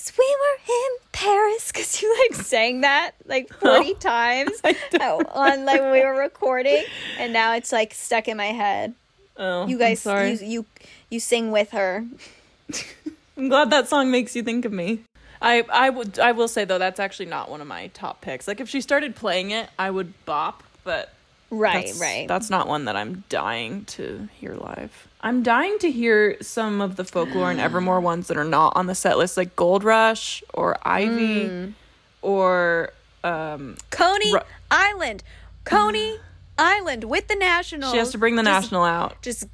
S2: "So we were in Paris because you like sang that like forty
S1: oh, times
S2: on like when we were recording, and now it's like stuck in my head.
S1: oh,
S2: You guys, you you you sing with her.
S1: I'm glad that song makes you think of me. I I would I will say though that's actually not one of my top picks. Like if she started playing it, I would bop, but
S2: Right,
S1: that's,
S2: right.
S1: That's not one that I'm dying to hear live. I'm dying to hear some of the folklore and Evermore ones that are not on the set list, like Gold Rush or Ivy
S2: Mm.
S1: or um
S2: Coney
S1: Ru-
S2: Island, Coney Island with the National.
S1: she has to bring the
S2: Just-
S1: national out.
S2: Just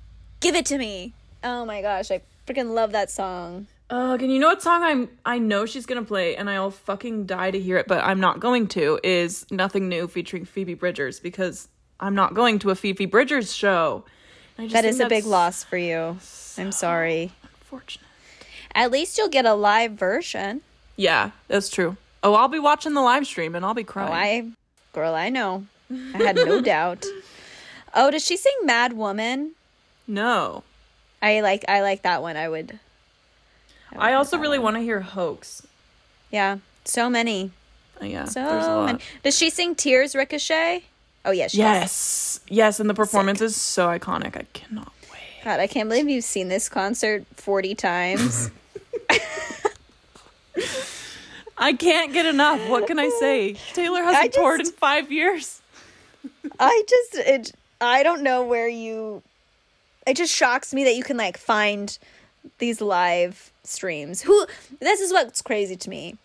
S2: give it to me. Oh my gosh, I freaking love that song.
S1: Oh, and you know what song I'm I know she's gonna play and I'll fucking die to hear it, but I'm not going to is Nothing New featuring Phoebe Bridgers because I'm not going to a Phoebe Bridgers show. I
S2: That a big loss for you. I'm sorry.
S1: Unfortunate.
S2: At least you'll get a live version.
S1: Yeah, that's true. Oh, I'll be watching the live stream and I'll be crying.
S2: Oh,
S1: crying.
S2: I, girl, I know. I had no doubt. Oh, does she sing "Mad Woman"?
S1: no.
S2: I like. I like that one. I would. would
S1: I also really want to hear Hoax.
S2: Yeah, so many.
S1: Uh, yeah,
S2: So
S1: there's a lot.
S2: many. Does she sing "Tears Ricochet"? Oh yes. She does.
S1: Yes, yes, and the performance is so iconic. I cannot wait.
S2: God, I can't believe you've seen this concert forty times.
S1: I can't get enough. What can I say? Taylor hasn't toured in five years.
S2: I just it I don't know where you it just shocks me that you can like find these live streams. Who this is what's crazy to me.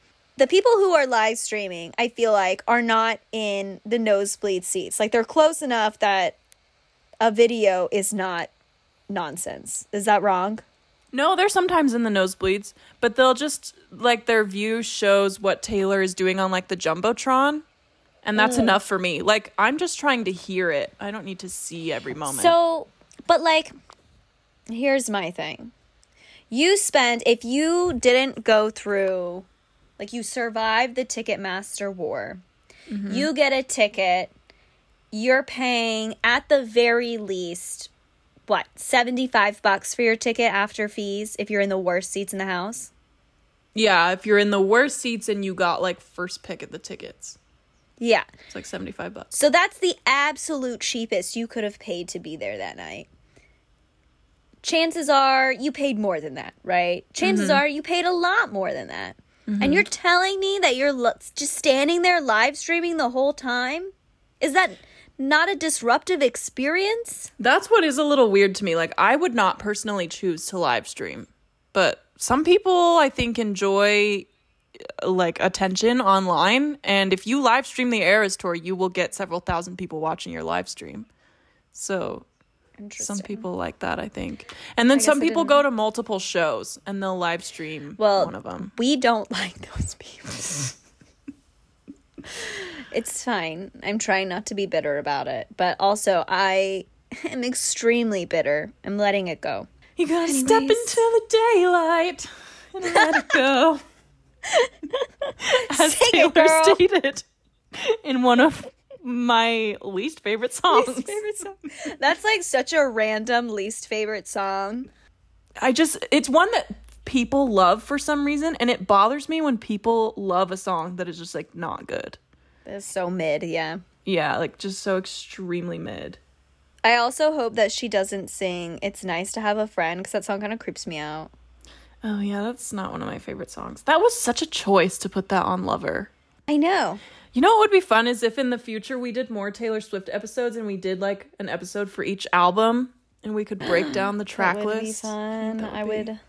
S2: The people who are live streaming, I feel like are not in the nosebleed seats. Like they're close enough that a video is not nonsense. Is that wrong?
S1: No, they're sometimes in the nosebleeds, but they'll just like their view shows what Taylor is doing on like the jumbotron, and that's
S2: Mm.
S1: enough for me. Like I'm just trying to hear it. I don't need to see every moment.
S2: So, but like, here's my thing. You spend, if you didn't go through, like, you survived the Ticketmaster war, mm-hmm. you get a ticket, you're paying at the very least, what, 75 bucks for your ticket after fees if you're in the worst seats in the house?
S1: yeah, if you're in the worst seats and you got like first pick at the tickets,
S2: Yeah.
S1: it's like seventy five bucks.
S2: So that's the absolute cheapest you could have paid to be there that night. Chances are you paid more than that, right? Chances mm-hmm. are you paid a lot more than that. And you're telling me that you're lo- just standing there live streaming the whole time? Is that not a disruptive experience?
S1: That's what is a little weird to me. Like I would not personally choose to live stream, but some people I think enjoy uh, like attention online and if you live stream the Eras tour, you will get several thousand people watching your live stream. So. Some people like that, I think. And then some people go to multiple shows and they'll live stream
S2: Well,
S1: one of them.
S2: we don't like those people. it's fine. I'm trying not to be bitter about it, but also I am extremely bitter. I'm letting it go.
S1: You gotta step into the daylight and let it go. As
S2: Sing
S1: Taylor
S2: it,
S1: stated in one of my least favorite songs.
S2: Favorite song. That's like such a random least favorite song.
S1: I just it's one that people love for some reason and it bothers me when people love a song that is just like not good.
S2: It's so mid, yeah.
S1: Yeah, like just so extremely mid.
S2: I also hope that she doesn't sing It's Nice to Have a Friend because that song kind of creeps me out.
S1: Oh yeah, that's not one of my favorite songs. That was such a choice to put that on Lover.
S2: I know.
S1: You know what would be fun is if in the future we did more Taylor Swift episodes and we did like an episode for each album and we could break down the track
S2: that would
S1: list.
S2: be fun.
S1: That
S2: I
S1: be
S2: would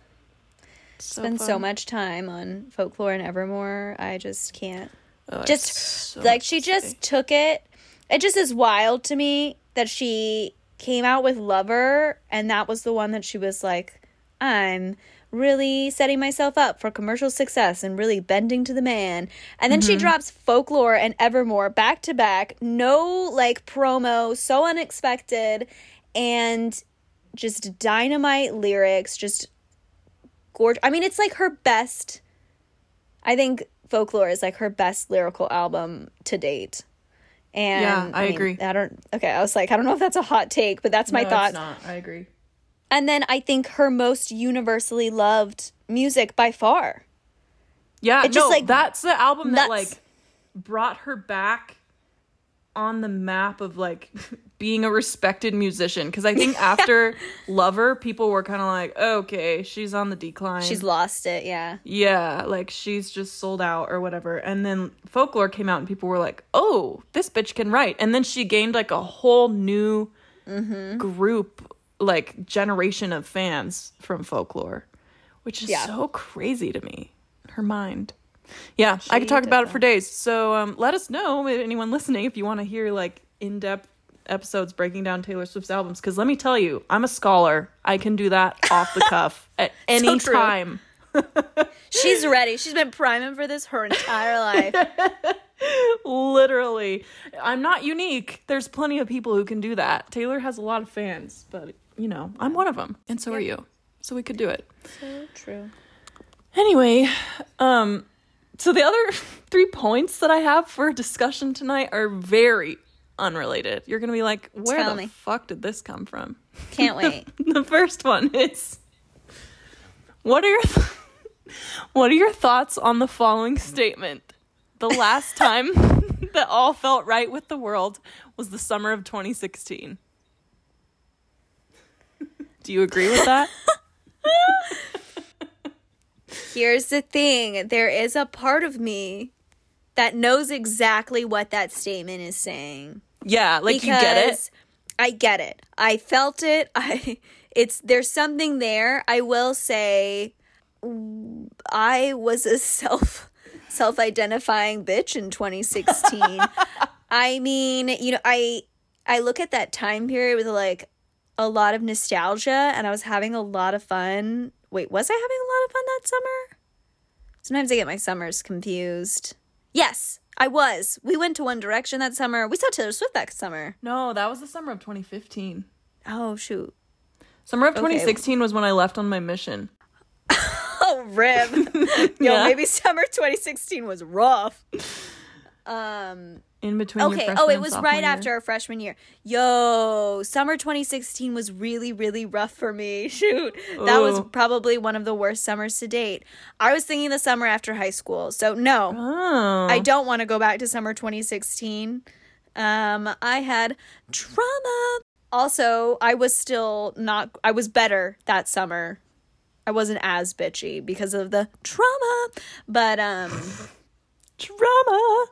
S1: so
S2: spend so much time on folklore and Evermore. I just can't.
S1: Oh,
S2: just
S1: so
S2: like she
S1: to say.
S2: just took it. It just is wild to me that she came out with Lover and that was the one that she was like, I'm really setting myself up for commercial success and really bending to the man. And then
S1: Mm-hmm.
S2: she drops Folklore and Evermore back to back. No like promo, so unexpected and just dynamite lyrics, just gorgeous. I mean, it's like her best. I think Folklore is like her best lyrical album to date. And
S1: Yeah, I
S2: mean,
S1: agree.
S2: I don't. Okay, I was like, I don't know if that's a hot take, but that's my
S1: No,
S2: thought.
S1: It's not. I agree.
S2: And then I think her most universally loved music by far.
S1: Yeah,
S2: It just,
S1: no,
S2: like,
S1: that's the album that
S2: nuts.
S1: like brought her back on the map of like being a respected musician because I think after Lover, people were kind of like, okay, she's on the decline.
S2: She's lost it. Yeah.
S1: yeah, like she's just sold out or whatever. And then Folklore came out and people were like, oh, this bitch can write. And then she gained like a whole new
S2: Mm-hmm.
S1: group, like generation of fans from Folklore, which is
S2: Yeah.
S1: so crazy to me. Her mind. Yeah, I could talk about it for days. So um, let us know, anyone listening, if you want to hear like in depth episodes breaking down Taylor Swift's albums. Because let me tell you, I'm a scholar. I can do that off the cuff at any
S2: true.
S1: time.
S2: She's ready. She's been priming for this her entire life.
S1: Literally. I'm not unique. There's plenty of people who can do that. Taylor has a lot of fans, but you know, I'm one of them. And so are you. So we could do it.
S2: so true.
S1: Anyway, um so the other three points that I have for discussion tonight are very unrelated. You're going to be like, "Where
S2: Tell
S1: the
S2: me.
S1: fuck did this come from?"
S2: Can't wait.
S1: the first one is What are your What are your thoughts on the following statement? The last time that all felt right with the world was the summer of 2016. Do you agree with that?
S2: Here's the thing there is a part of me that knows exactly what that statement is saying.
S1: Yeah, like you get it.
S2: I get it. I felt it. I it's there's something there. I will say I was a self self-identifying bitch in 2016. I mean, you know, I I look at that time period with like a lot of nostalgia and I was having a lot of fun. Wait, was I having a lot of fun that summer? Sometimes I get my summers confused. Yes, I was. We went to One Direction that summer. We saw Taylor Swift that summer.
S1: No, that was the summer of 2015.
S2: Oh shoot.
S1: Summer of 2016 was when I left on my mission.
S2: Oh rib. Yo,
S1: Yeah.
S2: maybe summer 2016 was rough. Um
S1: In between.
S2: okay. Oh, it was right
S1: year.
S2: after our freshman year. Yo, summer 2016 was really, really rough for me. Shoot. That was probably one of the worst summers to date. I was thinking the summer after high school. So no.
S1: Oh.
S2: I don't want to go back to summer 2016. Um, I had trauma. Also, I was still not, I was better that summer. I wasn't as bitchy because of the trauma, but um,
S1: Drama.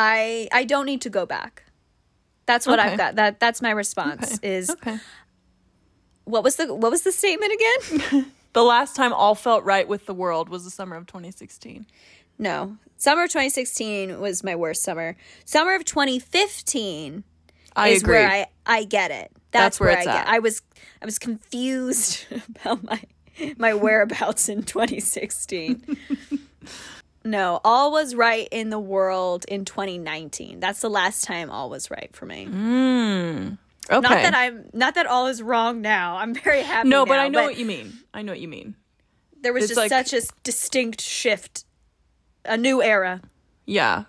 S2: I I don't need to go back. That's what
S1: Okay.
S2: I've got. That that's my response. Is
S1: Okay.
S2: what was the what was the statement again?
S1: The last time all felt right with the world was the summer of 2016.
S2: no, summer of 2016 was my worst summer. Summer of 2015
S1: I
S2: is
S1: agree.
S2: where I I get it. That's,
S1: That's where
S2: where,
S1: it's
S2: I get.
S1: at.
S2: I was I was confused about my my whereabouts in 2016. No, all was right in the world in 2019. That's the last time all was right for me.
S1: Mm. okay.
S2: Not that I'm not that all is wrong now. I'm very happy.
S1: no, but I know what you mean. I know what you mean.
S2: there was
S1: it's
S2: just
S1: like-
S2: such a distinct shift, a new era.
S1: Yeah.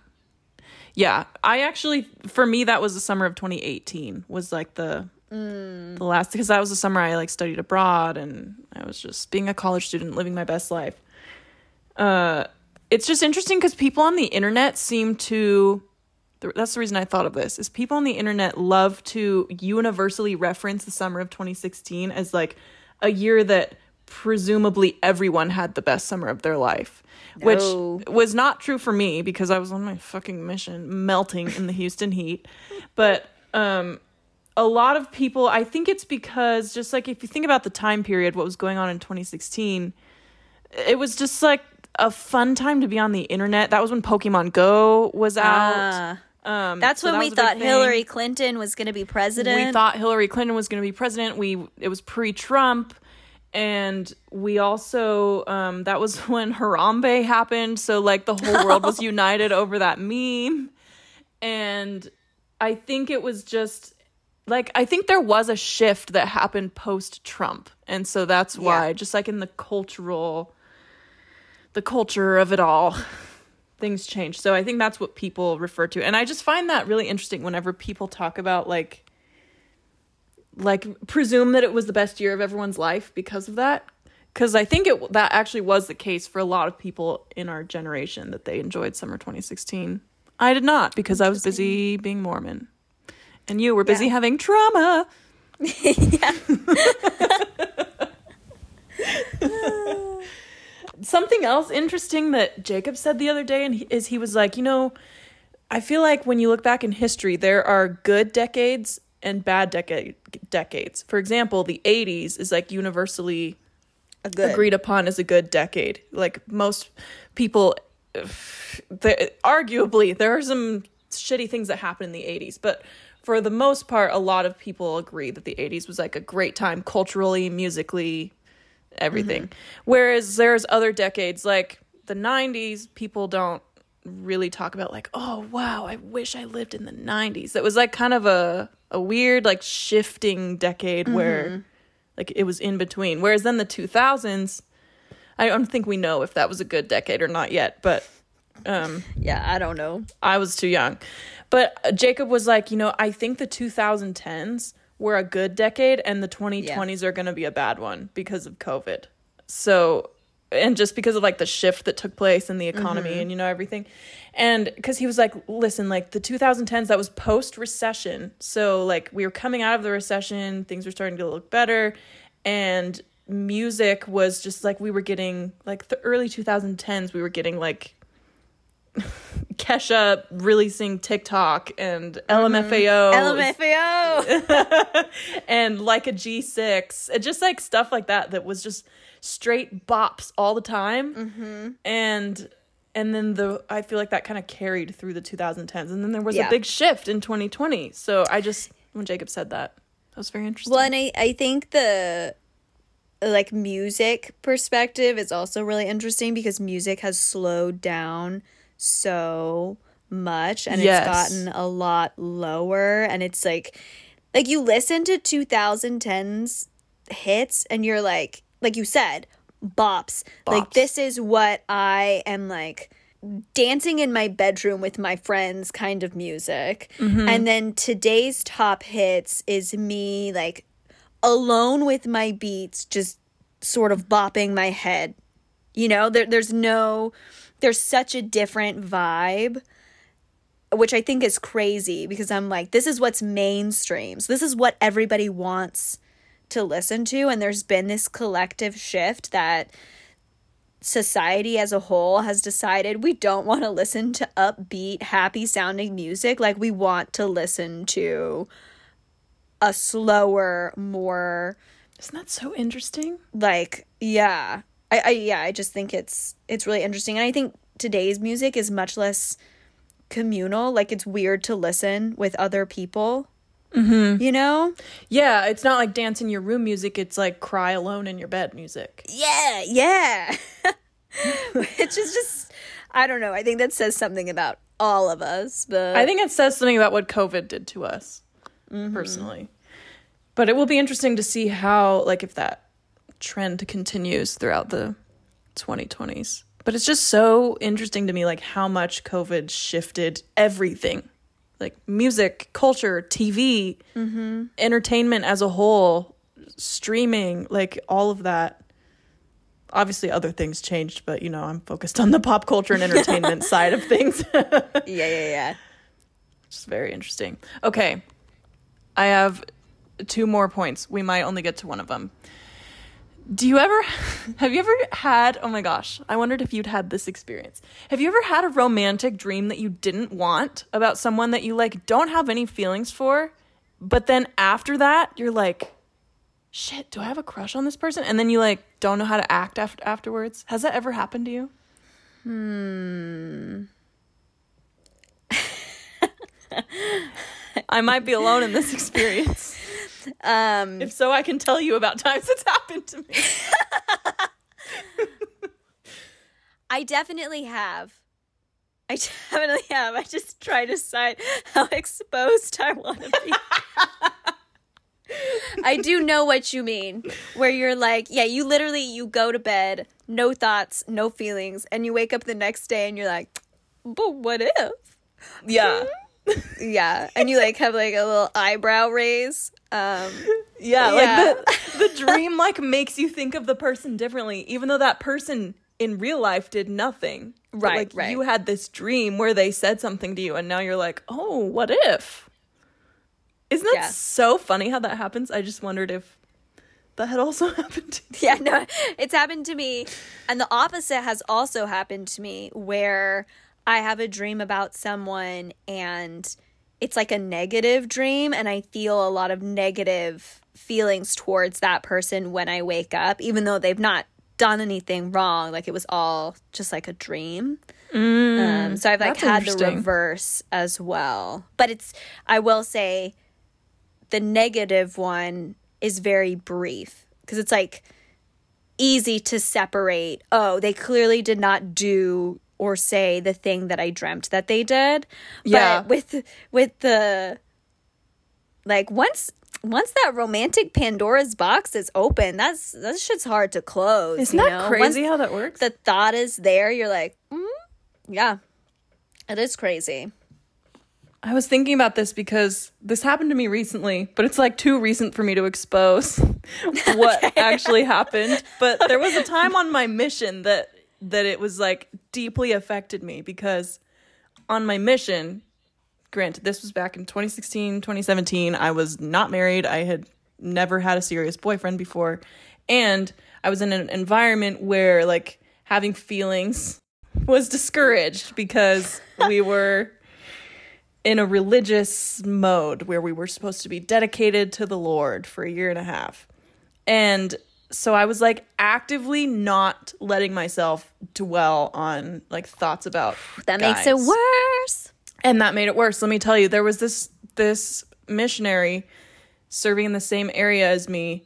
S1: Yeah. I actually, for me, that was the summer of 2018, was like the the last because that was the summer I like studied abroad and I was just being a college student living my best life. Uh it's just interesting because people on the internet seem to that's the reason I thought of this is people on the internet love to universally reference the summer of 2016 as like a year that presumably everyone had the best summer of their life which was not true for me because I was on my fucking mission melting in the Houston heat. But um a lot of people I think it's because just like if you think about the time period what was going on in 2016 it was just like a fun time to be on the internet that was when Pokemon Go was out
S2: Ah.
S1: um,
S2: That's
S1: so
S2: when
S1: that
S2: we
S1: was a big
S2: thought. Hillary Clinton was going to be president.
S1: We thought Hillary Clinton was going to be president. We it was pre-Trump, and we also um, that was when Harambe happened. So like the whole world was united over that meme, and I think it was just like I think there was a shift that happened post-Trump, and so that's why
S2: Yeah.
S1: just like in the cultural, the culture of it all. Things change. So I think that's what people refer to. And I just find that really interesting whenever people talk about like like presume that it was the best year of everyone's life because of that because i think it that actually was the case for a lot of people in our generation that they enjoyed summer 2016 i did not because i was busy being mormon and you were busy
S2: Yeah.
S1: having trauma something else interesting that jacob said the other day and he, is he was like you know I feel like when you look back in history, there are good decades and bad decade decades. For example, the 80s is like universally agreed upon as a good decade. Like most people, there, arguably, there are some shitty things that happened in the 80s, but for the most part, a lot of people agree that the 80s was like a great time culturally, musically, everything. Whereas there's other decades like the 90s, people don't really talk about like, oh wow, I wish I lived in the 90s. That was like kind of a a weird like shifting decade where like it was in between. Whereas then the 2000s, I don't think we know if that was a good decade or not yet, but um
S2: Yeah, I don't know.
S1: I was too young. But uh, Jacob was like, you know, I think the 2010s were a good decade and the 2020s are going to be a bad one because of COVID. So, and just because of like the shift that took place in the economy mm-hmm. and, you know, everything. And because he was like, listen, like the 2010s, that was post recession. So, like, we were coming out of the recession, things were starting to look better. And music was just like, we were getting, like, the early 2010s, we were getting like, Kesha releasing TikTok and LMFAO
S2: LMFAO.
S1: and like a G6 and just like stuff like that that was just straight bops all the time.
S2: Mm-hmm.
S1: And and then the I feel like that kind of carried through the 2010s and then there was
S2: Yeah.
S1: a big shift in 2020. So I just when Jacob said that, that was very interesting.
S2: well, and I, I think the like music perspective is also really interesting because music has slowed down so much and
S1: Yes.
S2: it's gotten a lot lower and it's like like you listen to 2010's hits and you're like like you said bops. like this is what i am like dancing in my bedroom with my friends kind of music mm-hmm. and then today's top hits is me like alone with my beats just sort of bopping my head you know there, there's no there's such a different vibe which i think is crazy because i'm like this is what's mainstream. So this is what everybody wants to listen to. And there's been this collective shift that society as a whole has decided we don't want to listen to upbeat happy sounding music. Like we want to listen to a slower more
S1: Isn't that so interesting?
S2: like yeah I, I yeah i just think it's it's really interesting. And i think today's music is much less communal. Like it's weird to listen with other people. Mm-hmm. you know?
S1: Yeah, it's not like dance in your room music, it's like cry alone in your bed music.
S2: yeah yeah. Which is just i don't know. I think that says something about all of us but
S1: I think it says something about what COVID did to us personally. But it will be interesting to see how, like, if that trend continues throughout the 2020s. But it's just so interesting to me, like, how much COVID shifted everything. like music, culture, TV,
S2: Mm-hmm.
S1: entertainment as a whole, streaming, like all of that. Obviously, other things changed, but you know, I'm focused on the pop culture and entertainment side of things.
S2: Yeah, yeah, yeah.
S1: It's very interesting. Okay. I have two more points. We might only get to one of them. Do you ever have you ever had oh my gosh, I wondered if you'd had this experience. Have you ever had a romantic dream that you didn't want about someone that you like don't have any feelings for, but then after that you're like shit, do I have a crush on this person? And then you like don't know how to act after afterwards. Has that ever happened to you? Hmm. I might be alone in this experience.
S2: Um,
S1: If so, I can tell you about times it's happened to me.
S2: I definitely have. I definitely have. I just try to decide how exposed I want to be. I do know what you mean. Where you're like, yeah, you literally you go to bed, no thoughts, no feelings, and you wake up the next day and you're like, but what if?
S1: Yeah.
S2: Yeah, and you like have like a little eyebrow raise. Um,
S1: Yeah,
S2: Yeah.
S1: like the, the dream like makes you think of the person differently, even though that person in real life did nothing. But,
S2: Right,
S1: like
S2: right.
S1: you had this dream where they said something to you and now you're like, "Oh, what if?" Isn't that
S2: Yeah.
S1: so funny how that happens? I just wondered if that had also happened to you.
S2: Yeah, no, it's happened to me. And the opposite has also happened to me where I have a dream about someone and it's like a negative dream and I feel a lot of negative feelings towards that person when I wake up, even though they've not done anything wrong. Like it was all just like a dream. um, so I've like had the reverse as well. But it's, I will say, the negative one is very brief because it's like easy to separate. Oh, they clearly did not do or say the thing that I dreamt that they did.
S1: Yeah.
S2: But with with the like once once that romantic Pandora's box is open, that's that shit's hard to close.
S1: Isn't that
S2: know?
S1: crazy
S2: Once
S1: how that works?
S2: the thought is there, you're like, mm, yeah, it is crazy.
S1: I was thinking about this because this happened to me recently, but it's like too recent for me to expose what actually happened. But there was a time on my mission that that it was like deeply affected me because on my mission, granted this was back in 2016, 2017, I was not married. I had never had a serious boyfriend before, and I was in an environment where like having feelings was discouraged because we were in a religious mode where we were supposed to be dedicated to the Lord for a year and a half. And so I was like actively not letting myself dwell on like thoughts about
S2: That makes it worse.
S1: And that made it worse. Let me tell you, there was this this missionary serving in the same area as me,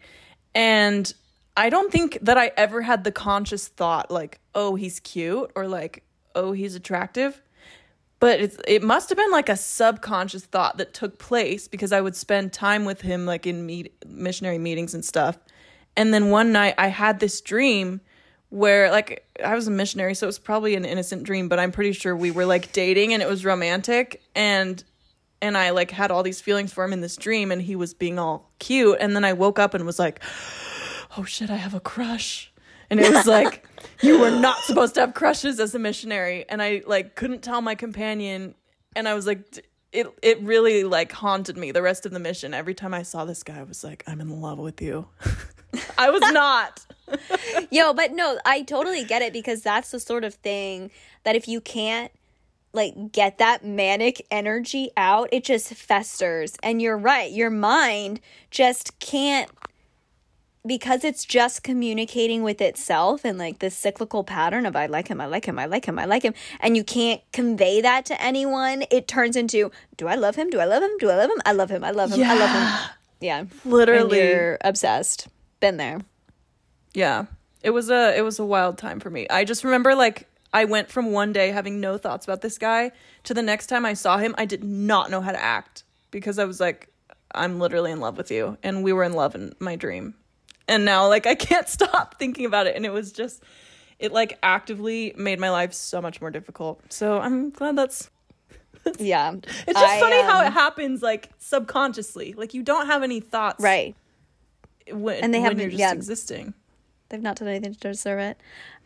S1: and I don't think that I ever had the conscious thought like, "Oh, he's cute," or like, "Oh, he's attractive." But it's, it must have been like a subconscious thought that took place because I would spend time with him like in meet, missionary meetings and stuff. And then one night I had this dream where like I was a missionary, so it was probably an innocent dream, but I'm pretty sure we were like dating and it was romantic and and I like had all these feelings for him in this dream and he was being all cute and then I woke up and was like, "Oh shit, I have a crush." And it was like you were not supposed to have crushes as a missionary and I like couldn't tell my companion and I was like d- it it really like haunted me the rest of the mission. Every time I saw this guy I was like, "I'm in love with you." I was not.
S2: Yo, but no, I totally get it because that's the sort of thing that if you can't like get that manic energy out, it just festers. And you're right, your mind just can't because it's just communicating with itself and like this cyclical pattern of I like him, I like him, I like him, I like him, and you can't convey that to anyone, it turns into do I love him? Do I love him? Do I love him? I love him. I love him. I love him. Yeah. And
S1: Literally.
S2: you're obsessed. Been there.
S1: Yeah. It was a it was a wild time for me. I just remember like I went from one day having no thoughts about this guy to the next time I saw him, I did not know how to act because I was like I'm literally in love with you and we were in love in my dream. And now like I can't stop thinking about it and it was just it like actively made my life so much more difficult. So I'm glad that's
S2: yeah.
S1: It's just funny how um, it happens, like subconsciously. Like you don't have any thoughts,
S2: right.
S1: When,
S2: And they haven't-
S1: just
S2: yeah.
S1: existing.
S2: They've not done anything to deserve it.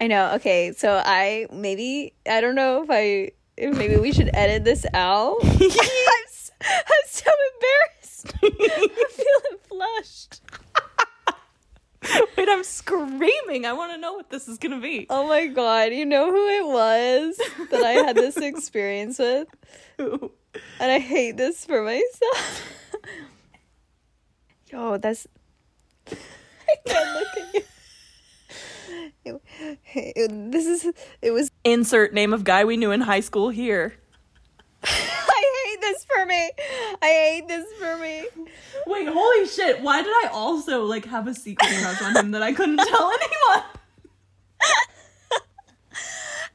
S2: I know. Okay, so I maybe I don't know if I if maybe we should edit this out. I'm, I'm so embarrassed. I'm feeling flushed.
S1: Wait, I'm screaming. I want to know what this is gonna be.
S2: Oh my god, you know who it was that I had this experience with? And I hate this for myself. Yo, that's. I can't look at you. It- it- this is. It was.
S1: Insert name of guy we knew in high school here.
S2: I hate this for me. I hate this for me.
S1: Wait, holy shit! Why did I also like have a secret crush on him that I couldn't tell anyone?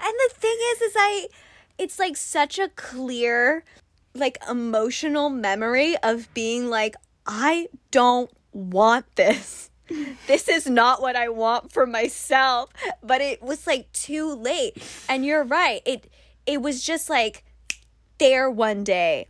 S2: And the thing is, is I, it's like such a clear, like emotional memory of being like, I don't want this. This is not what I want for myself. But it was like too late. And you're right. It it was just like there one day.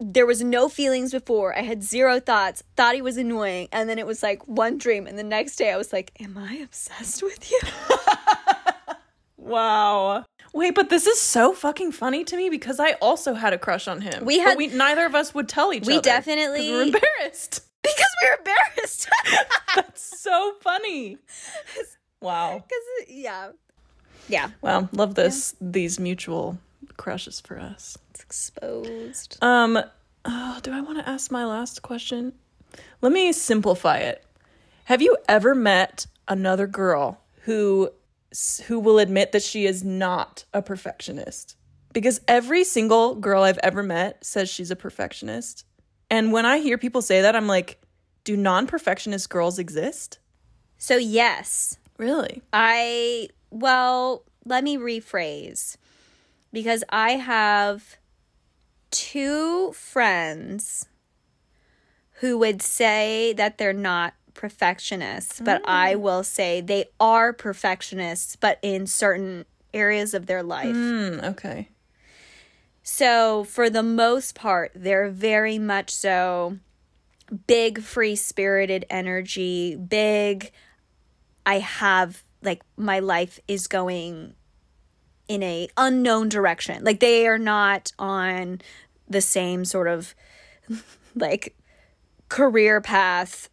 S2: There was no feelings before. I had zero thoughts. Thought he was annoying, and then it was like one dream. And the next day, I was like, "Am I obsessed with you?"
S1: Wow. Wait, but this is so fucking funny to me because I also had a crush on him.
S2: We had-
S1: we neither of us would tell each other. We
S2: definitely-
S1: we were embarrassed.
S2: Because we were embarrassed.
S1: That's so funny. Wow.
S2: Because yeah, yeah,
S1: Wow. Love this. These mutual crushes for us.
S2: it's exposed.
S1: Um. Oh, do I want to ask my last question? Let me simplify it. Have you ever met another girl who who will admit that she is not a perfectionist? Because every single girl I've ever met says she's a perfectionist. And when I hear people say that, I'm like, do non-perfectionist girls exist?
S2: So yes,
S1: Really?
S2: I well, let me rephrase because I have two friends who would say that they're not perfectionists, but I will say they are perfectionists, but in certain areas of their life.
S1: Hmm, okay.
S2: So, for the most part, they're very much so big, free spirited energy, big. I have, like, my life is going in a unknown direction. Like, they are not on the same sort of, like, career path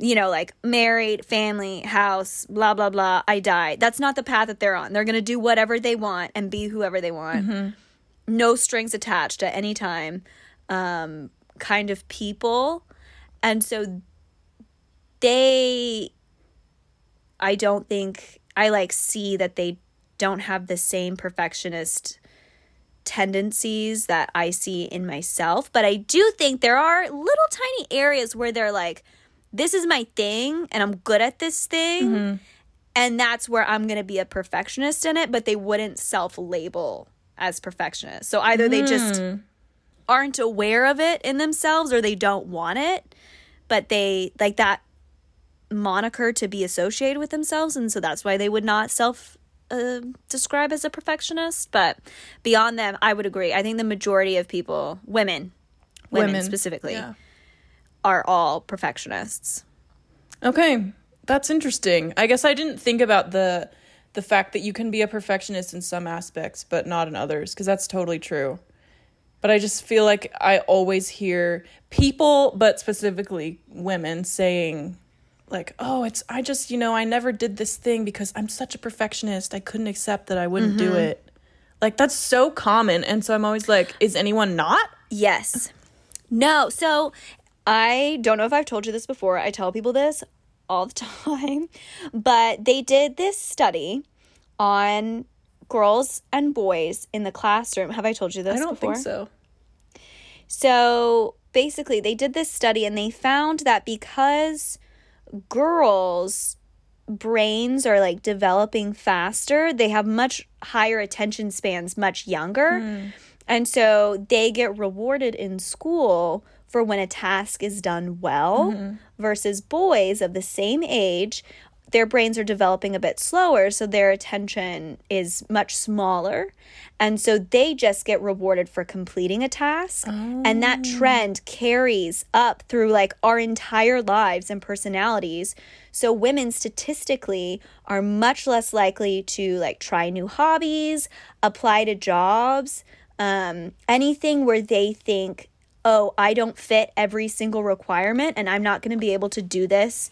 S2: you know, like married, family, house, blah, blah, blah, I die. That's not the path that they're on. They're going to do whatever they want and be whoever they want. Mm-hmm. No strings attached at any time, um, kind of people. And so they, I don't think, I like see that they don't have the same perfectionist tendencies that I see in myself. But I do think there are little tiny areas where they're like, this is my thing and I'm good at this thing. And that's where I'm going to be a perfectionist in it, but they wouldn't self label as perfectionists. So either they just aren't aware of it in themselves or they don't want it, but they like that moniker to be associated with themselves. And so that's why they would not self uh, describe as a perfectionist. But beyond them, I would agree. I think the majority of people, women, women, specifically,
S1: Yeah.
S2: are all perfectionists.
S1: Okay, that's interesting. I guess I didn't think about the the fact that you can be a perfectionist in some aspects but not in others because that's totally true. But I just feel like I always hear people, but specifically women saying like, "Oh, it's I just, you know, I never did this thing because I'm such a perfectionist. I couldn't accept that I wouldn't do mm-hmm. it." Like that's so common and so I'm always like, "Is anyone not?"
S2: Yes. No. So I don't know if I've told you this before. I tell people this all the time. But they did this study on girls and boys in the classroom. Have I told you this
S1: I don't
S2: before?
S1: think so.
S2: So basically, they did this study and they found that because girls' brains are like developing faster, they have much higher attention spans much younger. Hmm. And so they get rewarded in school for when a task is done well versus boys of the same age. their brains are developing a bit slower, so their attention is much smaller. And so they just get rewarded for completing a task. And that trend carries up through like our entire lives and personalities. So women statistically are much less likely to like try new hobbies, apply to jobs, um, anything where they think, oh, I don't fit every single requirement and I'm not going to be able to do this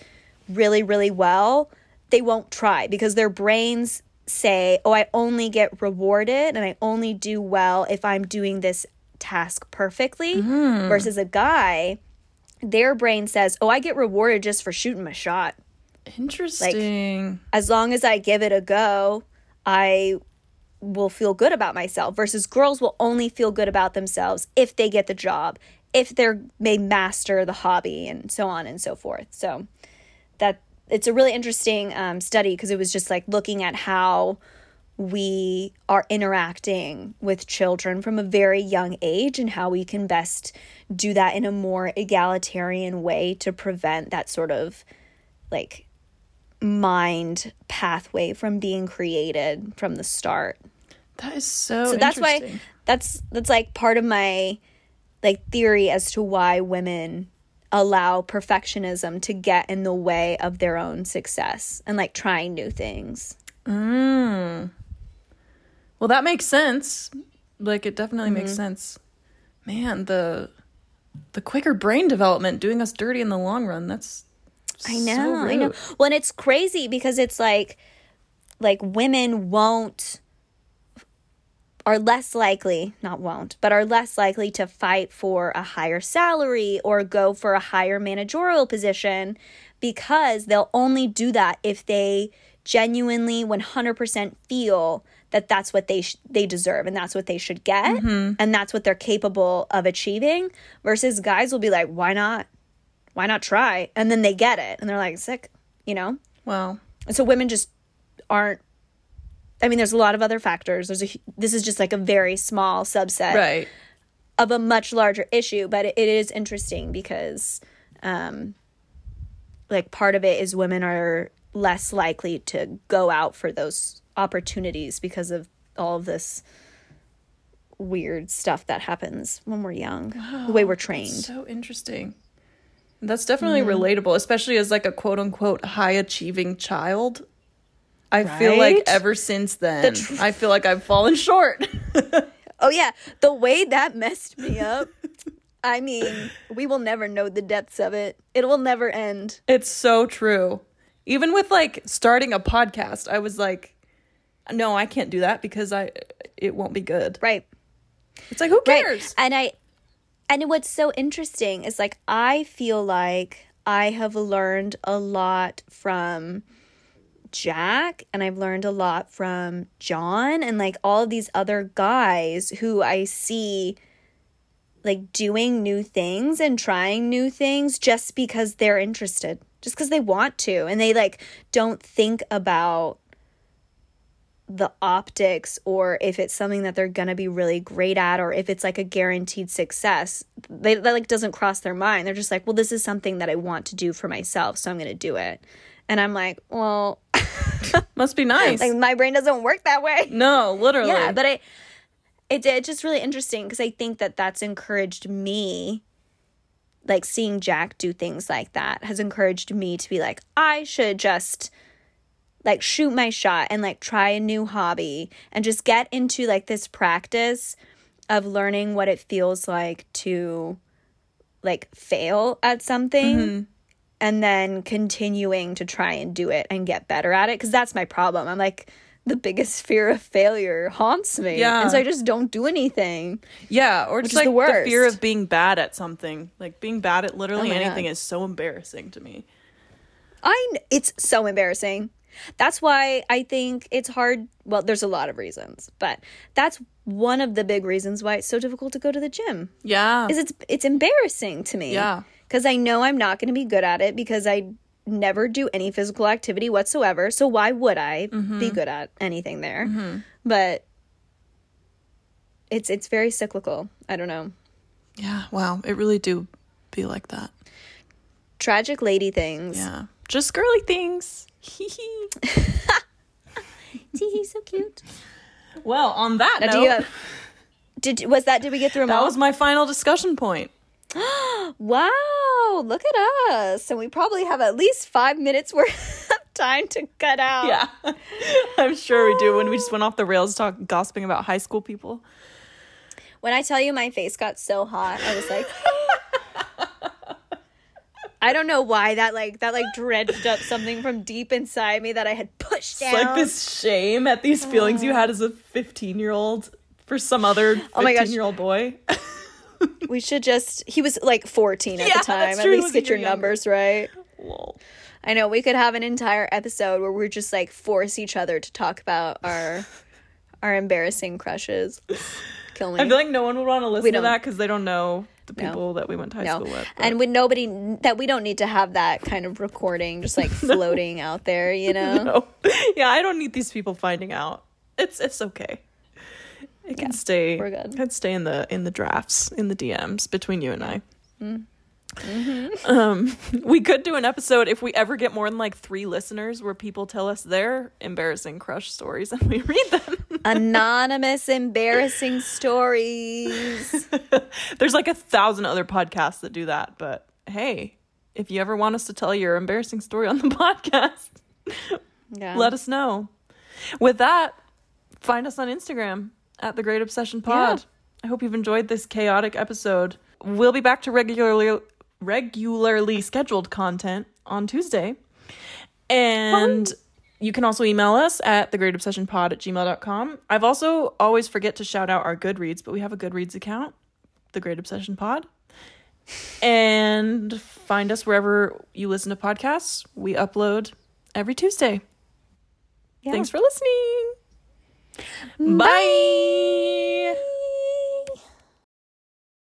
S2: really, really well, they won't try because their brains say, oh, I only get rewarded and I only do well if I'm doing this task perfectly. Mm. Versus a guy, their brain says, oh, I get rewarded just for shooting my shot.
S1: Interesting.
S2: As long as I give it a go, I will feel good about myself versus girls will only feel good about themselves if they get the job if they're they master the hobby and so on and so forth. So that it's a really interesting um, study because it was just like looking at how we are interacting with children from a very young age and how we can best do that in a more egalitarian way to prevent that sort of like mind pathway from being created from the start
S1: that is so.
S2: so that's why that's that's like part of my like theory as to why women allow perfectionism to get in the way of their own success and like trying new things
S1: Well, that makes sense. Like it definitely
S2: Mm-hmm.
S1: makes sense. Man, the the quicker brain development doing us dirty in the long run. That's
S2: I
S1: so
S2: know, I know. Well, and it's crazy because it's like, like women won't, are less likely, not won't, but are less likely to fight for a higher salary or go for a higher managerial position because they'll only do that if they genuinely 100% feel that that's what they sh- they deserve and that's what they should get mm-hmm. and that's what they're capable of achieving versus guys will be like why not why not try? And then they get it and they're like, sick, you know?
S1: Wow.
S2: And so women just aren't. I mean, there's a lot of other factors. There's a, this is just like a very small subset
S1: Right.
S2: of a much larger issue, but it, it is interesting because, um, like, part of it is women are less likely to go out for those opportunities because of all of this weird stuff that happens when we're young, the way we're trained.
S1: So interesting. That's definitely
S2: Mm-hmm.
S1: relatable, especially as like a quote unquote high achieving child. I feel like ever since then,
S2: tr-
S1: I feel like I've fallen short.
S2: Oh yeah, the way that messed me up. I mean, we will never know the depths of it. It will never end.
S1: It's so true. Even with like starting a podcast, I was like, no, I can't do that because I it won't be good.
S2: Right.
S1: It's like who
S2: Right.
S1: cares?
S2: And I and what's so interesting is like I feel like I have learned a lot from Jack and I've learned a lot from John and like all of these other guys who I see like doing new things and trying new things just because they're interested, just because they want to and they like don't think about the optics or if it's something that they're gonna be really great at or if it's like a guaranteed success. They that like doesn't cross their mind. They're just like well this is something that i want to do for myself so i'm gonna do it. And i'm like well
S1: Must be nice.
S2: like my brain doesn't work that way
S1: no, literally.
S2: yeah but i it, it's just really interesting because i think that that's encouraged me like seeing jack do things like that has encouraged me to be like i should just like shoot my shot and like try a new hobby and just get into like this practice of learning what it feels like to like fail at something mm-hmm. And then continuing to try and do it and get better at it because that's my problem i'm like the biggest fear of failure haunts me
S1: Yeah.
S2: and so i just don't do anything
S1: yeah, or just like
S2: the
S1: the, fear of being bad at something. Like being bad at literally
S2: Oh
S1: anything
S2: God.
S1: is so embarrassing to me.
S2: I it's so embarrassing. That's why I think it's hard. Well, there's a lot of reasons, but that's one of the big reasons why it's so difficult to go to the gym.
S1: Yeah.
S2: Is it's it's embarrassing to me.
S1: Yeah.
S2: Cuz I know I'm not going to be good at it because I never do any physical activity whatsoever. So why would I mm-hmm. be good at anything there? Mm-hmm. But it's it's very cyclical. I don't know.
S1: yeah. Wow. It really do be like that.
S2: Tragic lady things.
S1: Yeah. Just girly things.
S2: He's so cute.
S1: well, on that
S2: Now,
S1: note,
S2: have, did was that? Did we get through them
S1: that
S2: all?
S1: was my final discussion point.
S2: wow! Look at us, and we probably have at least five minutes worth of time to cut out.
S1: Yeah, I'm sure we do. When we just went off the rails, talk gossiping about high school people.
S2: When I tell you my face got so hot, I was like. I don't know why that like that like dredged up something from deep inside me that I had pushed
S1: It's
S2: down.
S1: like this shame at these feelings you had as a 15 year old for some other 15
S2: Oh my gosh.
S1: year old boy.
S2: We should just he was like 14 at
S1: Yeah,
S2: the time. At least get your
S1: younger.
S2: numbers right.
S1: Lol.
S2: I know we could have an entire episode where we're just like force each other to talk about our our embarrassing crushes. Kill me.
S1: I feel like no one would want to listen to that because they don't know the
S2: No.
S1: people that we went to high
S2: no.
S1: school with. but-
S2: And with nobody that we don't need to have that kind of recording just like floating out there, you know.
S1: No. Yeah, I don't need these people finding out. It's it's okay. It can stay.
S2: we're good.
S1: Can stay in the in the drafts in the DMs between you and I.
S2: Mm.
S1: Um, we could do an episode if we ever get more than like three listeners where people tell us their embarrassing crush stories and we read them.
S2: Anonymous embarrassing stories.
S1: There's like a thousand other podcasts that do that, but hey, if you ever want us to tell your embarrassing story on the podcast,
S2: Yeah.
S1: let us know. With that, find us on Instagram at the Great Obsession Pod.
S2: Yeah.
S1: I hope you've enjoyed this chaotic episode. We'll be back to regularly regularly scheduled content on Tuesday. And you can also email us at thegreatobsessionpod at gmail.com. I've also always forget to shout out our Goodreads, but we have a Goodreads account, The Great Obsession Pod. And find us wherever you listen to podcasts. We upload every Tuesday.
S2: Yeah.
S1: Thanks for listening. Bye.